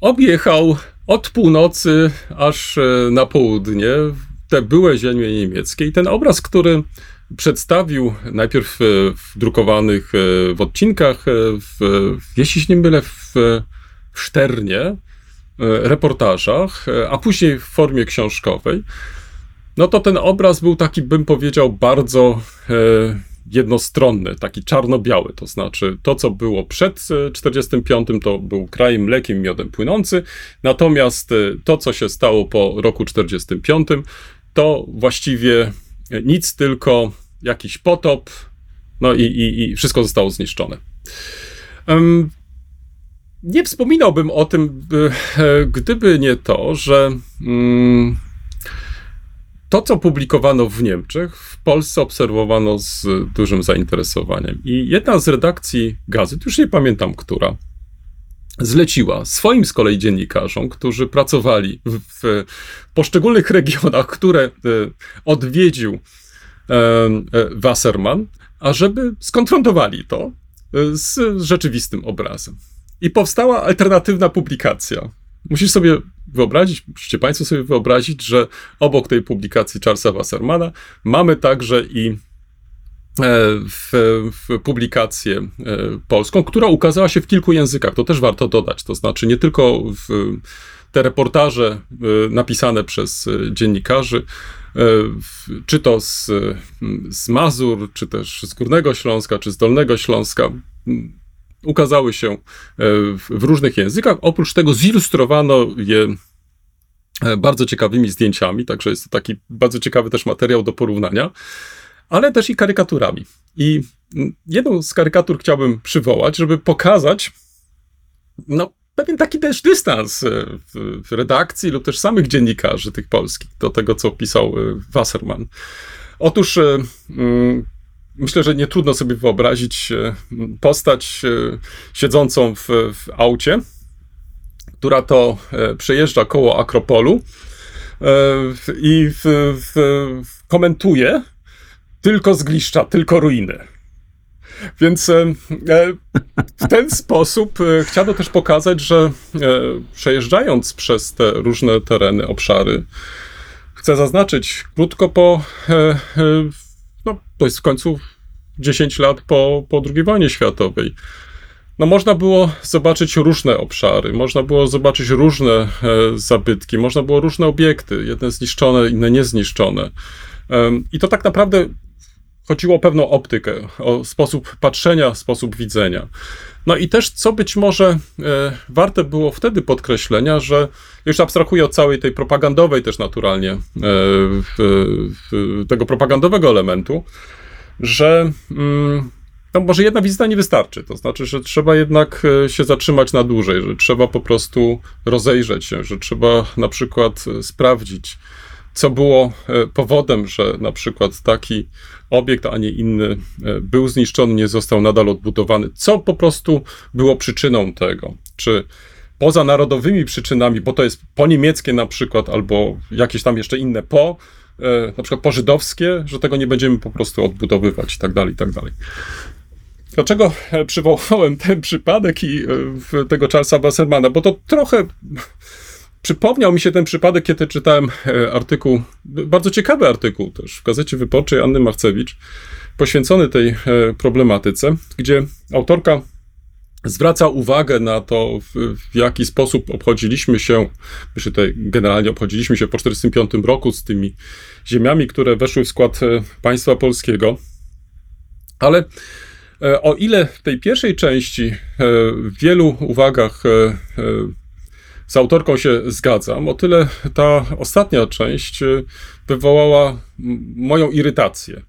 objechał od północy aż na południe te były ziemie niemieckie. I ten obraz, który przedstawił najpierw w drukowanych w odcinkach, w, jeśli się nie mylę, w Szternie, e, reportażach, e, a później w formie książkowej, no to ten obraz był taki, bym powiedział, bardzo e, jednostronny, taki czarno-biały, to znaczy to, co było przed 45, to był kraj mlekiem, miodem płynący, natomiast to, co się stało po roku 45, to właściwie nic, tylko jakiś potop, no i, i, i wszystko zostało zniszczone. Nie wspominałbym o tym, e, gdyby nie to, że mm, to, co publikowano w Niemczech, w Polsce obserwowano z dużym zainteresowaniem. I jedna z redakcji gazet, już nie pamiętam która, zleciła swoim z kolei dziennikarzom, którzy pracowali w, w poszczególnych regionach, które e, odwiedził e, Wasserman, ażeby skonfrontowali to z rzeczywistym obrazem. I powstała alternatywna publikacja. Musisz sobie wyobrazić, musicie Państwo sobie wyobrazić, że obok tej publikacji Charlesa Wassermana mamy także i e, w, w publikację e, polską, która ukazała się w kilku językach. To też warto dodać. To znaczy nie tylko w te reportaże e, napisane przez dziennikarzy, czy to z, z Mazur, czy też z Górnego Śląska, czy z Dolnego Śląska ukazały się e, w różnych językach. Oprócz tego zilustrowano je e, bardzo ciekawymi zdjęciami, także jest to taki bardzo ciekawy też materiał do porównania, ale też i karykaturami. I jedną z karykatur chciałbym przywołać, żeby pokazać no, pewien taki też dystans e, w redakcji lub też samych dziennikarzy tych polskich do tego, co pisał Wasserman. Otóż myślę, że nie trudno sobie wyobrazić e, postać e, siedzącą w, w aucie, która to e, przejeżdża koło Akropolu i w, w, komentuje tylko zgliszcza, tylko ruiny. Więc w ten sposób chciano też pokazać, że przejeżdżając przez te różne tereny, obszary, chcę zaznaczyć krótko po no, to jest w końcu 10 lat po, po II wojnie światowej. No, można było zobaczyć różne obszary, można było zobaczyć różne e, zabytki, można było różne obiekty, jedne zniszczone, inne niezniszczone. E, I to tak naprawdę chodziło o pewną optykę, o sposób patrzenia, sposób widzenia. No i też, co być może e, warte było wtedy podkreślenia, że już abstrahuję od całej tej propagandowej też naturalnie, e, tego propagandowego elementu, że mm, no może jedna wizyta nie wystarczy. To znaczy, że trzeba jednak e, się zatrzymać na dłużej, że trzeba po prostu rozejrzeć się, że trzeba na przykład sprawdzić, co było e, powodem, że na przykład taki obiekt, a nie inny e, był zniszczony, nie został nadal odbudowany, co po prostu było przyczyną tego. Czy poza narodowymi przyczynami, bo to jest po niemieckie na przykład, albo jakieś tam jeszcze inne po, e, na przykład pożydowskie, że tego nie będziemy po prostu odbudowywać i tak dalej, i tak dalej. Dlaczego przywołałem ten przypadek i tego Charlesa Wassermana? Bo to trochę Przypomniał mi się ten przypadek, kiedy czytałem e, artykuł, bardzo ciekawy artykuł też w gazecie wyborczej Anny Marcewicz, poświęcony tej e, problematyce, gdzie autorka zwraca uwagę na to, w, w jaki sposób obchodziliśmy się, myślę tutaj generalnie obchodziliśmy się po 1945 roku z tymi ziemiami, które weszły w skład e, państwa polskiego. Ale o ile w tej pierwszej części w wielu uwagach z autorką się zgadzam, o tyle ta ostatnia część y, wywołała moją irytację.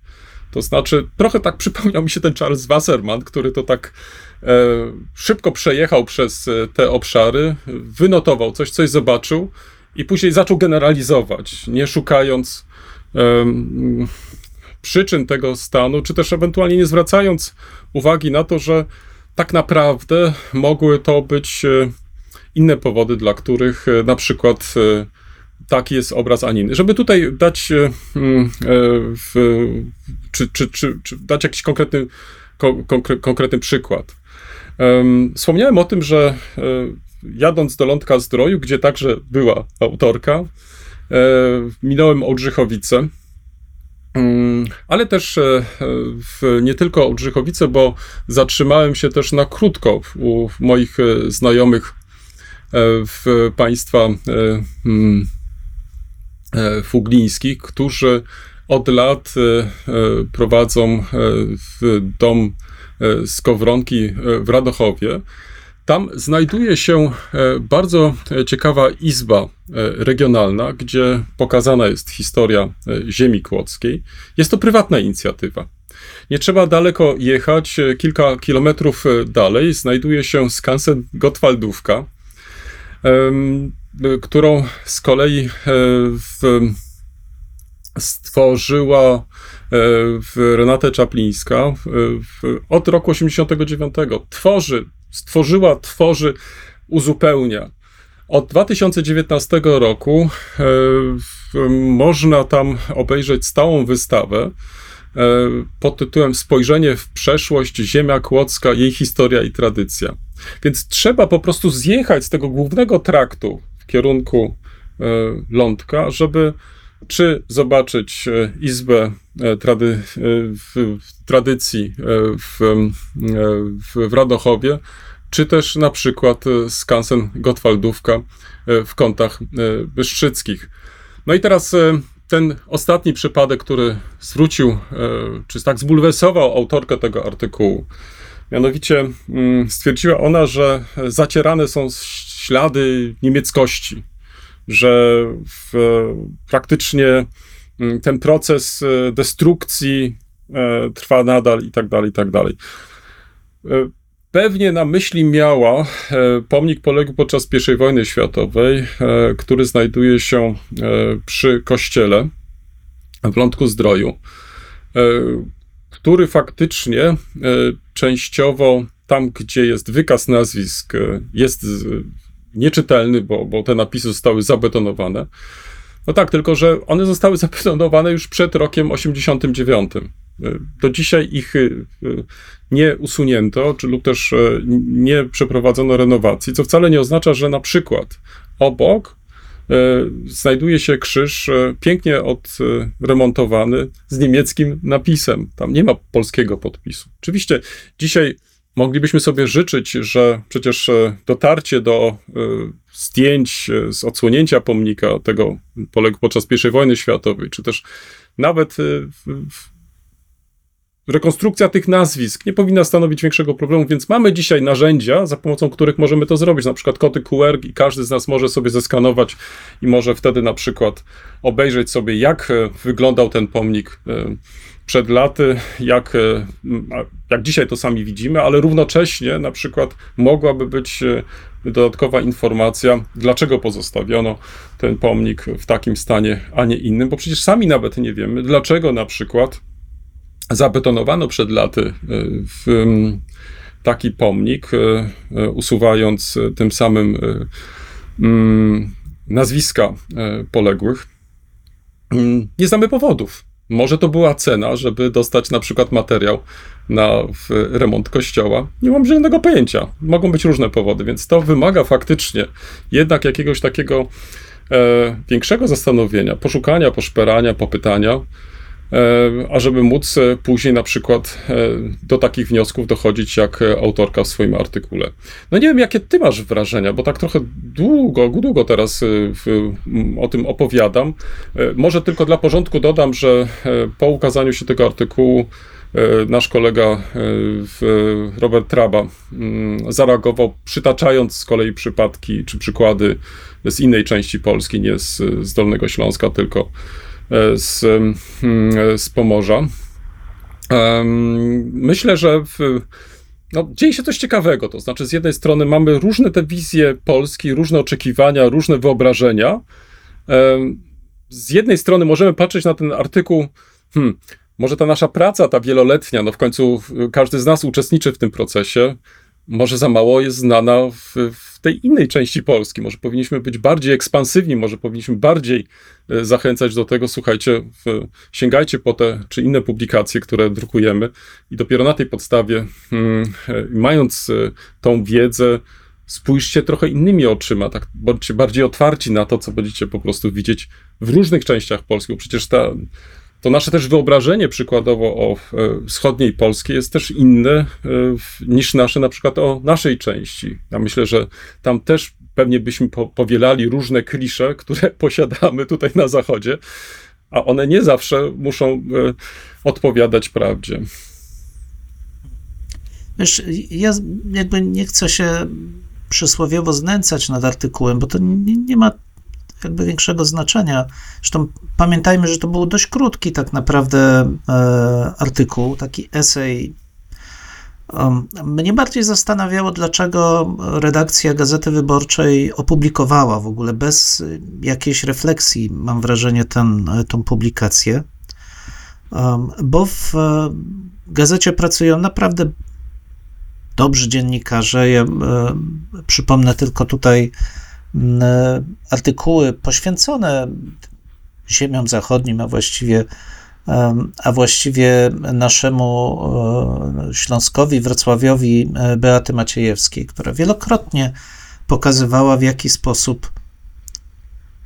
To znaczy, trochę tak przypomniał mi się ten Charles Wasserman, który to tak e, szybko przejechał przez e, te obszary, wynotował coś, coś zobaczył i później zaczął generalizować, nie szukając e, przyczyn tego stanu, czy też ewentualnie nie zwracając uwagi na to, że tak naprawdę mogły to być e, inne powody, dla których e, na przykład e, taki jest obraz, a nie inny. Żeby tutaj dać, e, mm, w, czy, czy, czy, czy dać jakiś konkretny, ko, konkre, konkretny przykład. Em, Wspomniałem o tym, że jadąc do Lądka Zdroju, gdzie także była autorka, minąłem Ołdrzychowice, Mm, ale też w, nie tylko Ołdrzychowice, bo zatrzymałem się też na krótko u moich znajomych w państwa e, mm, e, fuglińskich, którzy od lat e, e, prowadzą e, dom e, Skowronki e, w Radochowie. Tam znajduje się e, bardzo e, ciekawa izba e, regionalna, gdzie pokazana jest historia e, ziemi kłodzkiej. Jest to prywatna inicjatywa. Nie trzeba daleko jechać, e, kilka kilometrów e, dalej znajduje się skansen Gotwaldówka, e, którą z kolei e, w, stworzyła e, w Renatę Czaplińska e, od roku 89. Tworzy, stworzyła, tworzy, uzupełnia. Od 2019 roku można tam obejrzeć stałą wystawę pod tytułem Spojrzenie w przeszłość, Ziemia Kłodzka, jej historia i tradycja. Więc trzeba po prostu zjechać z tego głównego traktu w kierunku e, Lądka, żeby czy zobaczyć e, izbę e, trady, w, w tradycji w, w, w Radochowie, czy też na przykład skansen Gotwaldówka w kątach Bystrzyckich. No i teraz ten ostatni przypadek, który zwrócił, czy tak zbulwersował autorkę tego artykułu. Mianowicie mm, stwierdziła ona, że zacierane są ślady niemieckości, że w, praktycznie mm, ten proces e, destrukcji e, trwa nadal i tak dalej, i tak dalej. E, Pewnie na myśli miała e, pomnik poległ podczas I wojny światowej, e, który znajduje się e, przy kościele w Lądku Zdroju, e, który faktycznie e, częściowo tam, gdzie jest wykaz nazwisk, e, jest z- nieczytelny, bo, bo te napisy zostały zabetonowane. No tak, tylko że one zostały zabetonowane już przed rokiem 89. Do dzisiaj ich nie usunięto, czy lub też e, nie przeprowadzono renowacji, co wcale nie oznacza, że na przykład obok e, znajduje się krzyż e, pięknie odremontowany z niemieckim napisem. Tam nie ma polskiego podpisu. Oczywiście dzisiaj moglibyśmy sobie życzyć, że przecież e, dotarcie do e, zdjęć e, z odsłonięcia pomnika tego poległ podczas I wojny światowej, czy też nawet e, rekonstrukcja tych nazwisk nie powinna stanowić większego problemu, więc mamy dzisiaj narzędzia, za pomocą których możemy to zrobić, na przykład kody QR i każdy z nas może sobie zeskanować i może wtedy na przykład obejrzeć sobie, jak e, wyglądał ten pomnik e, przed laty, jak, e, jak dzisiaj to sami widzimy, ale równocześnie na przykład mogłaby być dodatkowa informacja, dlaczego pozostawiono ten pomnik w takim stanie, a nie innym, bo przecież sami nawet nie wiemy, dlaczego na przykład zabetonowano przed laty e, w taki pomnik, e, e, usuwając tym samym nazwiska poległych. Nie znamy powodów. Może to była cena, żeby dostać na przykład materiał na remont kościoła. Nie mam żadnego pojęcia. Mogą być różne powody, więc to wymaga faktycznie jednak jakiegoś takiego e, większego zastanowienia, poszukania, poszperania, popytania, ażeby móc e, później na przykład e, do takich wniosków dochodzić jak e, autorka w swoim artykule. No nie wiem, jakie ty masz wrażenia, bo tak trochę długo, długo teraz w, o tym opowiadam. Może tylko dla porządku dodam, że po ukazaniu się tego artykułu nasz kolega Robert Traba zareagował, przytaczając z kolei przypadki czy przykłady z innej części Polski, nie z, z Dolnego Śląska, tylko z, mm, z Pomorza. Myślę, że w, no, dzieje się coś ciekawego. To znaczy, z jednej strony mamy różne te wizje Polski, różne oczekiwania, różne wyobrażenia. Z jednej strony możemy patrzeć na ten artykuł, hmm, może ta nasza praca, ta wieloletnia, no w końcu każdy z nas uczestniczy w tym procesie, może za mało jest znana w, w tej innej części Polski. Może powinniśmy być bardziej ekspansywni, może powinniśmy bardziej e, zachęcać do tego, słuchajcie, w, sięgajcie po te czy inne publikacje, które drukujemy i dopiero na tej podstawie, hmm, mając e, tą wiedzę, spójrzcie trochę innymi oczyma, tak, bądźcie bardziej otwarci na to, co będziecie po prostu widzieć w różnych częściach Polski, bo przecież ta, to nasze też wyobrażenie przykładowo o e, wschodniej Polskiej jest też inne e, niż nasze na przykład o naszej części. Ja myślę, że tam też pewnie byśmy po, powielali różne klisze, które posiadamy tutaj na zachodzie, a one nie zawsze muszą e, odpowiadać prawdzie. Wiesz, ja jakby nie chcę się przysłowiowo znęcać nad artykułem, bo to nie, nie ma jakby większego znaczenia. Zresztą pamiętajmy, że to był dość krótki tak naprawdę e, artykuł, taki esej. Um, mnie bardziej zastanawiało, dlaczego redakcja Gazety Wyborczej opublikowała w ogóle bez jakiejś refleksji, mam wrażenie, ten, tą publikację. Um, bo w e, gazecie pracują naprawdę dobrzy dziennikarze. Ja e, przypomnę tylko tutaj e, artykuły poświęcone ziemiom zachodnim, a właściwie, e, a właściwie naszemu e, Śląskowi, Wrocławiowi e, Beaty Maciejewskiej, która wielokrotnie pokazywała, w jaki sposób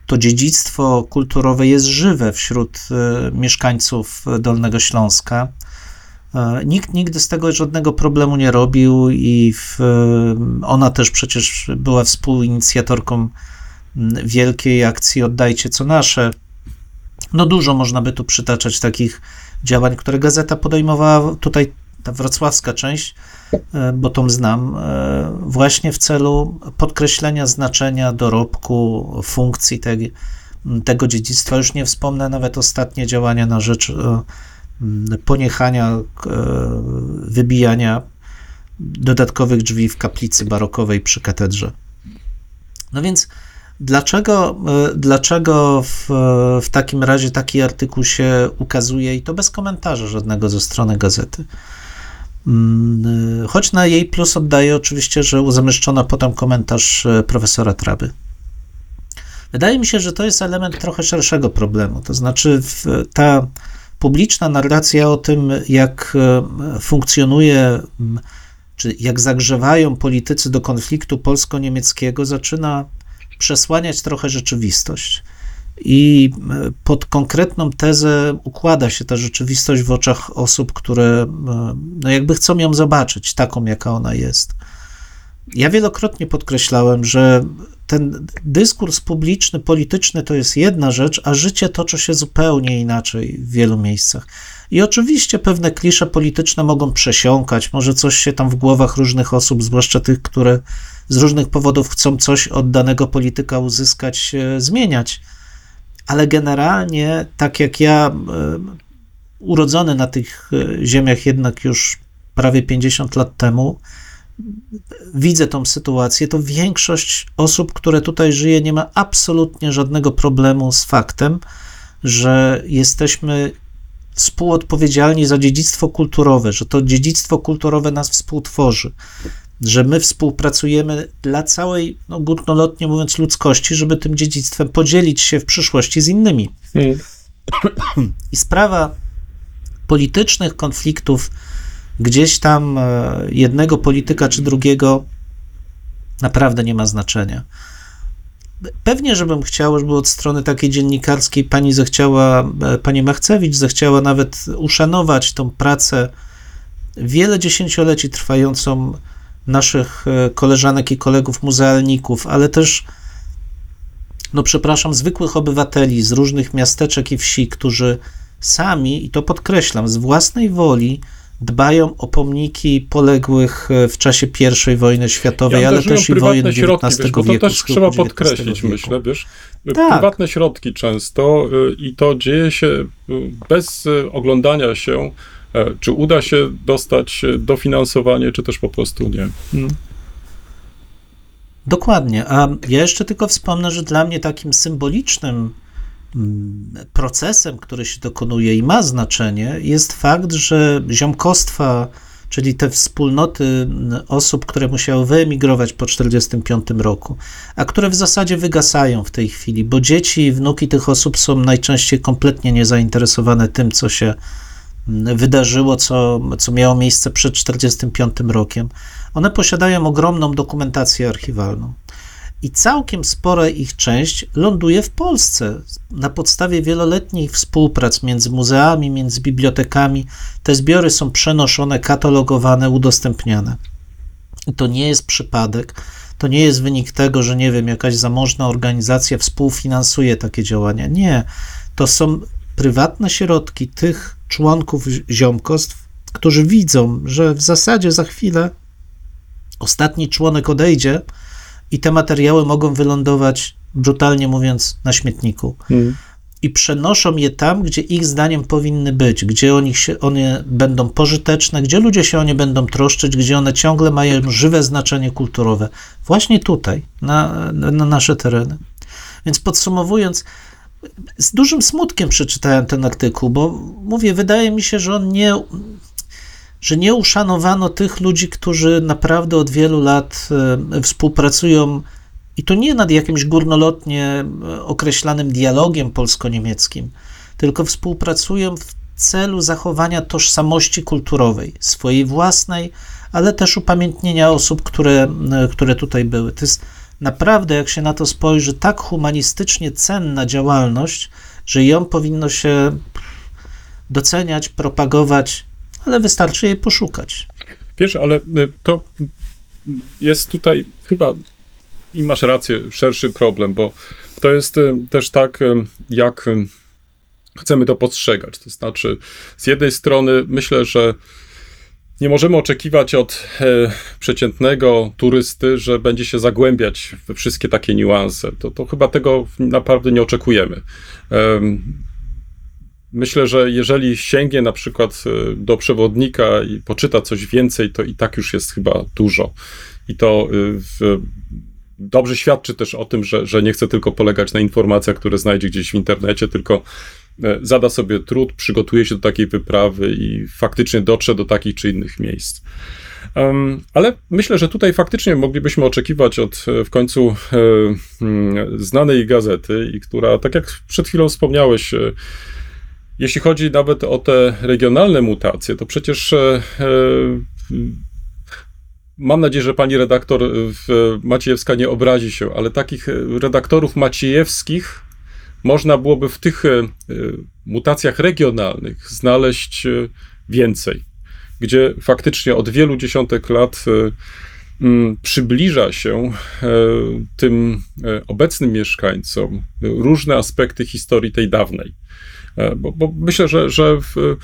to dziedzictwo kulturowe jest żywe wśród e, mieszkańców Dolnego Śląska. E, nikt nigdy z tego żadnego problemu nie robił i w, e, ona też przecież była współinicjatorką wielkiej akcji Oddajcie co nasze. No dużo można by tu przytaczać takich działań, które gazeta podejmowała, tutaj ta wrocławska część, e, bo tą znam, właśnie w celu podkreślenia znaczenia dorobku, funkcji te, tego dziedzictwa. Już nie wspomnę nawet ostatnie działania na rzecz poniechania, e, wybijania dodatkowych drzwi w kaplicy barokowej przy katedrze. No więc dlaczego, e, dlaczego w, w takim razie taki artykuł się ukazuje i to bez komentarza żadnego ze strony gazety? Mm, e, choć na jej plus oddaje oczywiście, że zamieszczono potem komentarz profesora Traby. Wydaje mi się, że to jest element trochę szerszego problemu. To znaczy, ta publiczna narracja o tym, jak e, funkcjonuje, czy jak zagrzewają politycy do konfliktu polsko-niemieckiego, zaczyna przesłaniać trochę rzeczywistość. I e, pod konkretną tezę układa się ta rzeczywistość w oczach osób, które no jakby chcą ją zobaczyć taką, jaka ona jest. Ja wielokrotnie podkreślałem, że ten dyskurs publiczny, polityczny to jest jedna rzecz, a życie toczy się zupełnie inaczej w wielu miejscach. I oczywiście pewne klisze polityczne mogą przesiąkać, może coś się tam w głowach różnych osób, zwłaszcza tych, które z różnych powodów chcą coś od danego polityka uzyskać, zmieniać. Ale generalnie, tak jak ja, e, urodzony na tych e, ziemiach jednak już prawie 50 lat temu, widzę tą sytuację, to większość osób, które tutaj żyje, nie ma absolutnie żadnego problemu z faktem, że jesteśmy współodpowiedzialni za dziedzictwo kulturowe, że to dziedzictwo kulturowe nas współtworzy, że my współpracujemy dla całej, no górnolotnie mówiąc, ludzkości, żeby tym dziedzictwem podzielić się w przyszłości z innymi. Mm. I sprawa politycznych konfliktów gdzieś tam e, jednego polityka czy drugiego naprawdę nie ma znaczenia. Pewnie, żebym chciał, żeby od strony takiej dziennikarskiej pani zechciała, e, pani Machcewicz zechciała nawet uszanować tą pracę wiele dziesięcioleci trwającą naszych e, koleżanek i kolegów muzealników, ale też, no przepraszam, zwykłych obywateli z różnych miasteczek i wsi, którzy sami, i to podkreślam, z własnej woli dbają o pomniki poległych e, w czasie I wojny światowej, ale też i wojen XIX środki, wiesz, wieku. To też trzeba podkreślić, wieku. myślę, wiesz, tak. prywatne środki często e, i to dzieje się e, bez oglądania się, czy uda się dostać dofinansowanie, czy też po prostu nie. Hmm. Dokładnie. A ja jeszcze tylko wspomnę, że dla mnie takim symbolicznym procesem, który się dokonuje i ma znaczenie, jest fakt, że ziomkostwa czyli te wspólnoty osób, które musiały wyemigrować po 1945 roku, a które w zasadzie wygasają w tej chwili, bo dzieci i wnuki tych osób są najczęściej kompletnie niezainteresowane tym, co się wydarzyło, co, co miało miejsce przed 1945 rokiem. One posiadają ogromną dokumentację archiwalną. I całkiem spora ich część ląduje w Polsce na podstawie wieloletnich współprac między muzeami, między bibliotekami. Te zbiory są przenoszone, katalogowane, udostępniane. I to nie jest przypadek. To nie jest wynik tego, że nie wiem, jakaś zamożna organizacja współfinansuje takie działania. Nie. To są prywatne środki tych członków ziomkostw, którzy widzą, że w zasadzie za chwilę ostatni członek odejdzie i te materiały mogą wylądować, brutalnie mówiąc, na śmietniku. Hmm. I przenoszą je tam, gdzie ich zdaniem powinny być, gdzie oni się, one będą pożyteczne, gdzie ludzie się o nie będą troszczyć, gdzie one ciągle mają żywe znaczenie kulturowe. Właśnie tutaj, na, na nasze tereny. Więc podsumowując, z dużym smutkiem przeczytałem ten artykuł, bo mówię, wydaje mi się, że on nie, że nie uszanowano tych ludzi, którzy naprawdę od wielu lat e, współpracują i to nie nad jakimś górnolotnie e, określanym dialogiem polsko-niemieckim, tylko współpracują w celu zachowania tożsamości kulturowej, swojej własnej, ale też upamiętnienia osób, które, e, które tutaj były. To jest naprawdę, jak się na to spojrzy, tak humanistycznie cenna działalność, że ją powinno się doceniać, propagować, ale wystarczy jej poszukać. Wiesz, ale y, to jest tutaj chyba, i masz rację, szerszy problem, bo to jest y, też tak, y, jak chcemy to postrzegać. To znaczy, z jednej strony myślę, że nie możemy oczekiwać od e, przeciętnego turysty, że będzie się zagłębiać we wszystkie takie niuanse. To, to chyba tego naprawdę nie oczekujemy. E, myślę, że jeżeli sięgnie na przykład e, do przewodnika i poczyta coś więcej, to i tak już jest chyba dużo. I to e, w, dobrze świadczy też o tym, że, że nie chce tylko polegać na informacjach, które znajdzie gdzieś w internecie, tylko E, zada sobie trud, przygotuje się do takiej wyprawy i faktycznie dotrze do takich czy innych miejsc. Um, ale myślę, że tutaj faktycznie moglibyśmy oczekiwać od w końcu e, znanej gazety, i która, tak jak przed chwilą wspomniałeś, e, jeśli chodzi nawet o te regionalne mutacje, to przecież e, e, mam nadzieję, że pani redaktor Maciejewska nie obrazi się, ale takich redaktorów maciejewskich można byłoby w tych e, mutacjach regionalnych znaleźć e, więcej, gdzie faktycznie od wielu dziesiątek lat e, przybliża się tym obecnym mieszkańcom różne aspekty historii tej dawnej. Bo, bo myślę, że, że w,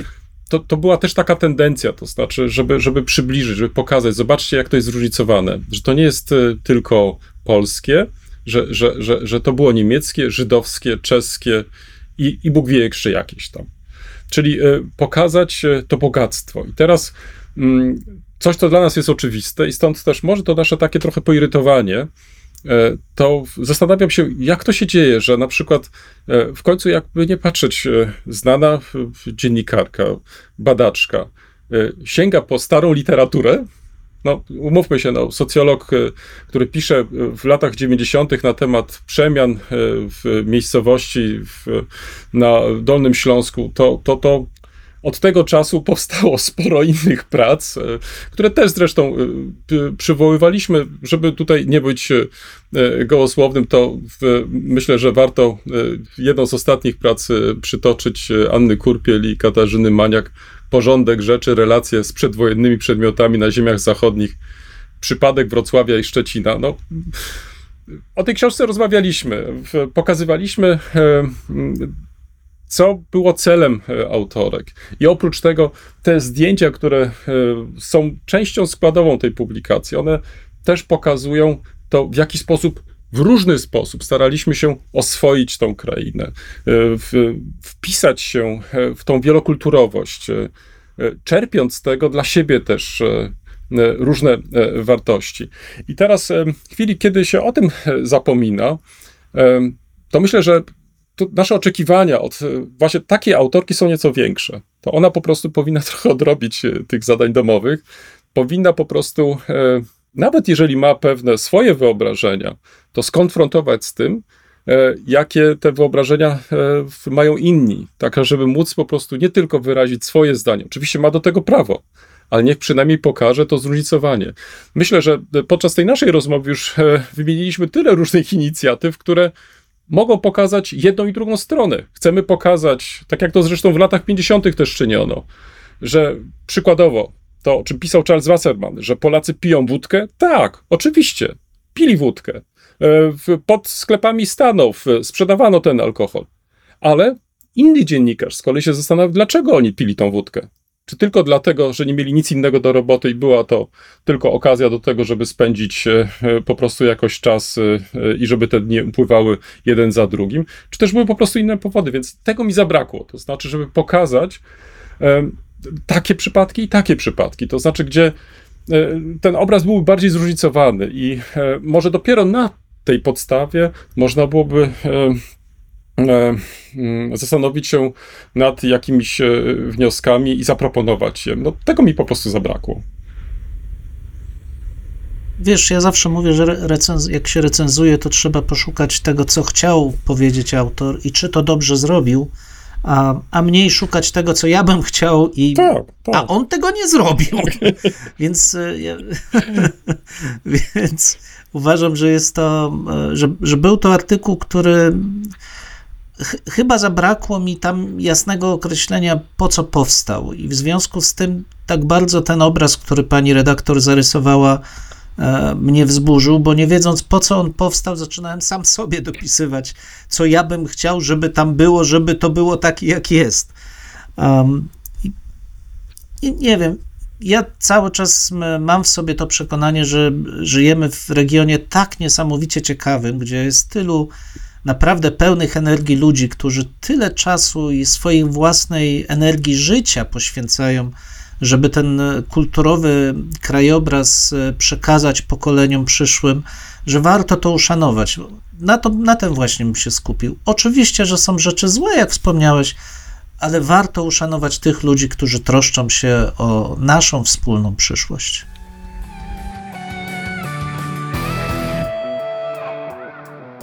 to, to była też taka tendencja, to znaczy, żeby, żeby przybliżyć, żeby pokazać, zobaczcie, jak to jest zróżnicowane, że to nie jest tylko polskie, że, że, że, że to było niemieckie, żydowskie, czeskie i, i Bóg wie jeszcze jakieś tam. Czyli e, pokazać e, to bogactwo. I teraz mm, coś, co dla nas jest oczywiste, i stąd też może to nasze takie trochę poirytowanie, e, to zastanawiam się, jak to się dzieje, że na przykład w końcu, jakby nie patrzeć, znana dziennikarka, badaczka, sięga po starą literaturę, no, umówmy się, no, socjolog, e, który pisze e, w latach 90. na temat przemian e, w miejscowości w, na Dolnym Śląsku, to, to, to od tego czasu powstało sporo innych prac, które też zresztą przywoływaliśmy, żeby tutaj nie być gołosłownym, to w, myślę, że warto jedną z ostatnich prac przytoczyć Anny Kurpiel i Katarzyny Maniak, porządek rzeczy, relacje z przedwojennymi przedmiotami na ziemiach zachodnich, przypadek Wrocławia i Szczecina. No, o tej książce rozmawialiśmy, pokazywaliśmy, e, co było celem e, autorek. I oprócz tego te zdjęcia, które e, są częścią składową tej publikacji, one też pokazują to, w jaki sposób w różny sposób staraliśmy się oswoić tą krainę, e, wpisać się w tą wielokulturowość, czerpiąc z tego dla siebie też różne wartości. I teraz, w chwili, kiedy się o tym zapomina, to myślę, że nasze oczekiwania od właśnie takiej autorki są nieco większe. to ona po prostu powinna trochę odrobić e, tych zadań domowych. Powinna po prostu, e, nawet jeżeli ma pewne swoje wyobrażenia, to skonfrontować z tym, e, jakie te wyobrażenia e, mają inni, tak żeby móc po prostu nie tylko wyrazić swoje zdanie. Oczywiście ma do tego prawo, ale niech przynajmniej pokaże to zróżnicowanie. Myślę, że e, podczas tej naszej rozmowy już e, wymieniliśmy tyle różnych inicjatyw, które mogą pokazać jedną i drugą stronę. Chcemy pokazać, tak jak to zresztą w latach 50. też czyniono, że przykładowo to, o czym pisał Charles Wasserman, że Polacy piją wódkę? Tak, oczywiście, pili wódkę. E, Pod sklepami Stanów e, sprzedawano ten alkohol. Ale inny dziennikarz z kolei się zastanawiał, dlaczego oni pili tą wódkę. Czy tylko dlatego, że nie mieli nic innego do roboty i była to tylko okazja do tego, żeby spędzić e, e, po prostu jakoś czas e, i żeby te dni upływały jeden za drugim, czy też były po prostu inne powody, więc tego mi zabrakło. To znaczy, żeby pokazać takie przypadki i takie przypadki. To znaczy, gdzie ten obraz byłby bardziej zróżnicowany i może dopiero na tej podstawie można byłoby zastanowić się nad jakimiś e, wnioskami i zaproponować je. No, tego mi po prostu zabrakło. Wiesz, ja zawsze mówię, że re- recenz- jak się recenzuje, to trzeba poszukać tego, co chciał powiedzieć autor i czy to dobrze zrobił, a, a mniej szukać tego, co ja bym chciał i Tak, tak. a on tego nie zrobił. więc, e, ja, więc uważam, że jest to, e, że, że był to artykuł, który ch- chyba zabrakło mi tam jasnego określenia, po co powstał. I w związku z tym tak bardzo ten obraz, który pani redaktor zarysowała, e, mnie wzburzył, bo nie wiedząc po co on powstał, zaczynałem sam sobie dopisywać, co ja bym chciał, żeby tam było, żeby to było takie, jak jest. Um, i, i nie wiem, ja cały czas mam w sobie to przekonanie, że żyjemy w regionie tak niesamowicie ciekawym, gdzie jest tylu naprawdę pełnych energii ludzi, którzy tyle czasu i swojej własnej energii życia poświęcają, żeby ten kulturowy krajobraz e, przekazać pokoleniom przyszłym, że warto to uszanować. Na, to, na tym właśnie bym się skupił. Oczywiście, że są rzeczy złe, jak wspomniałeś, ale warto uszanować tych ludzi, którzy troszczą się o naszą wspólną przyszłość.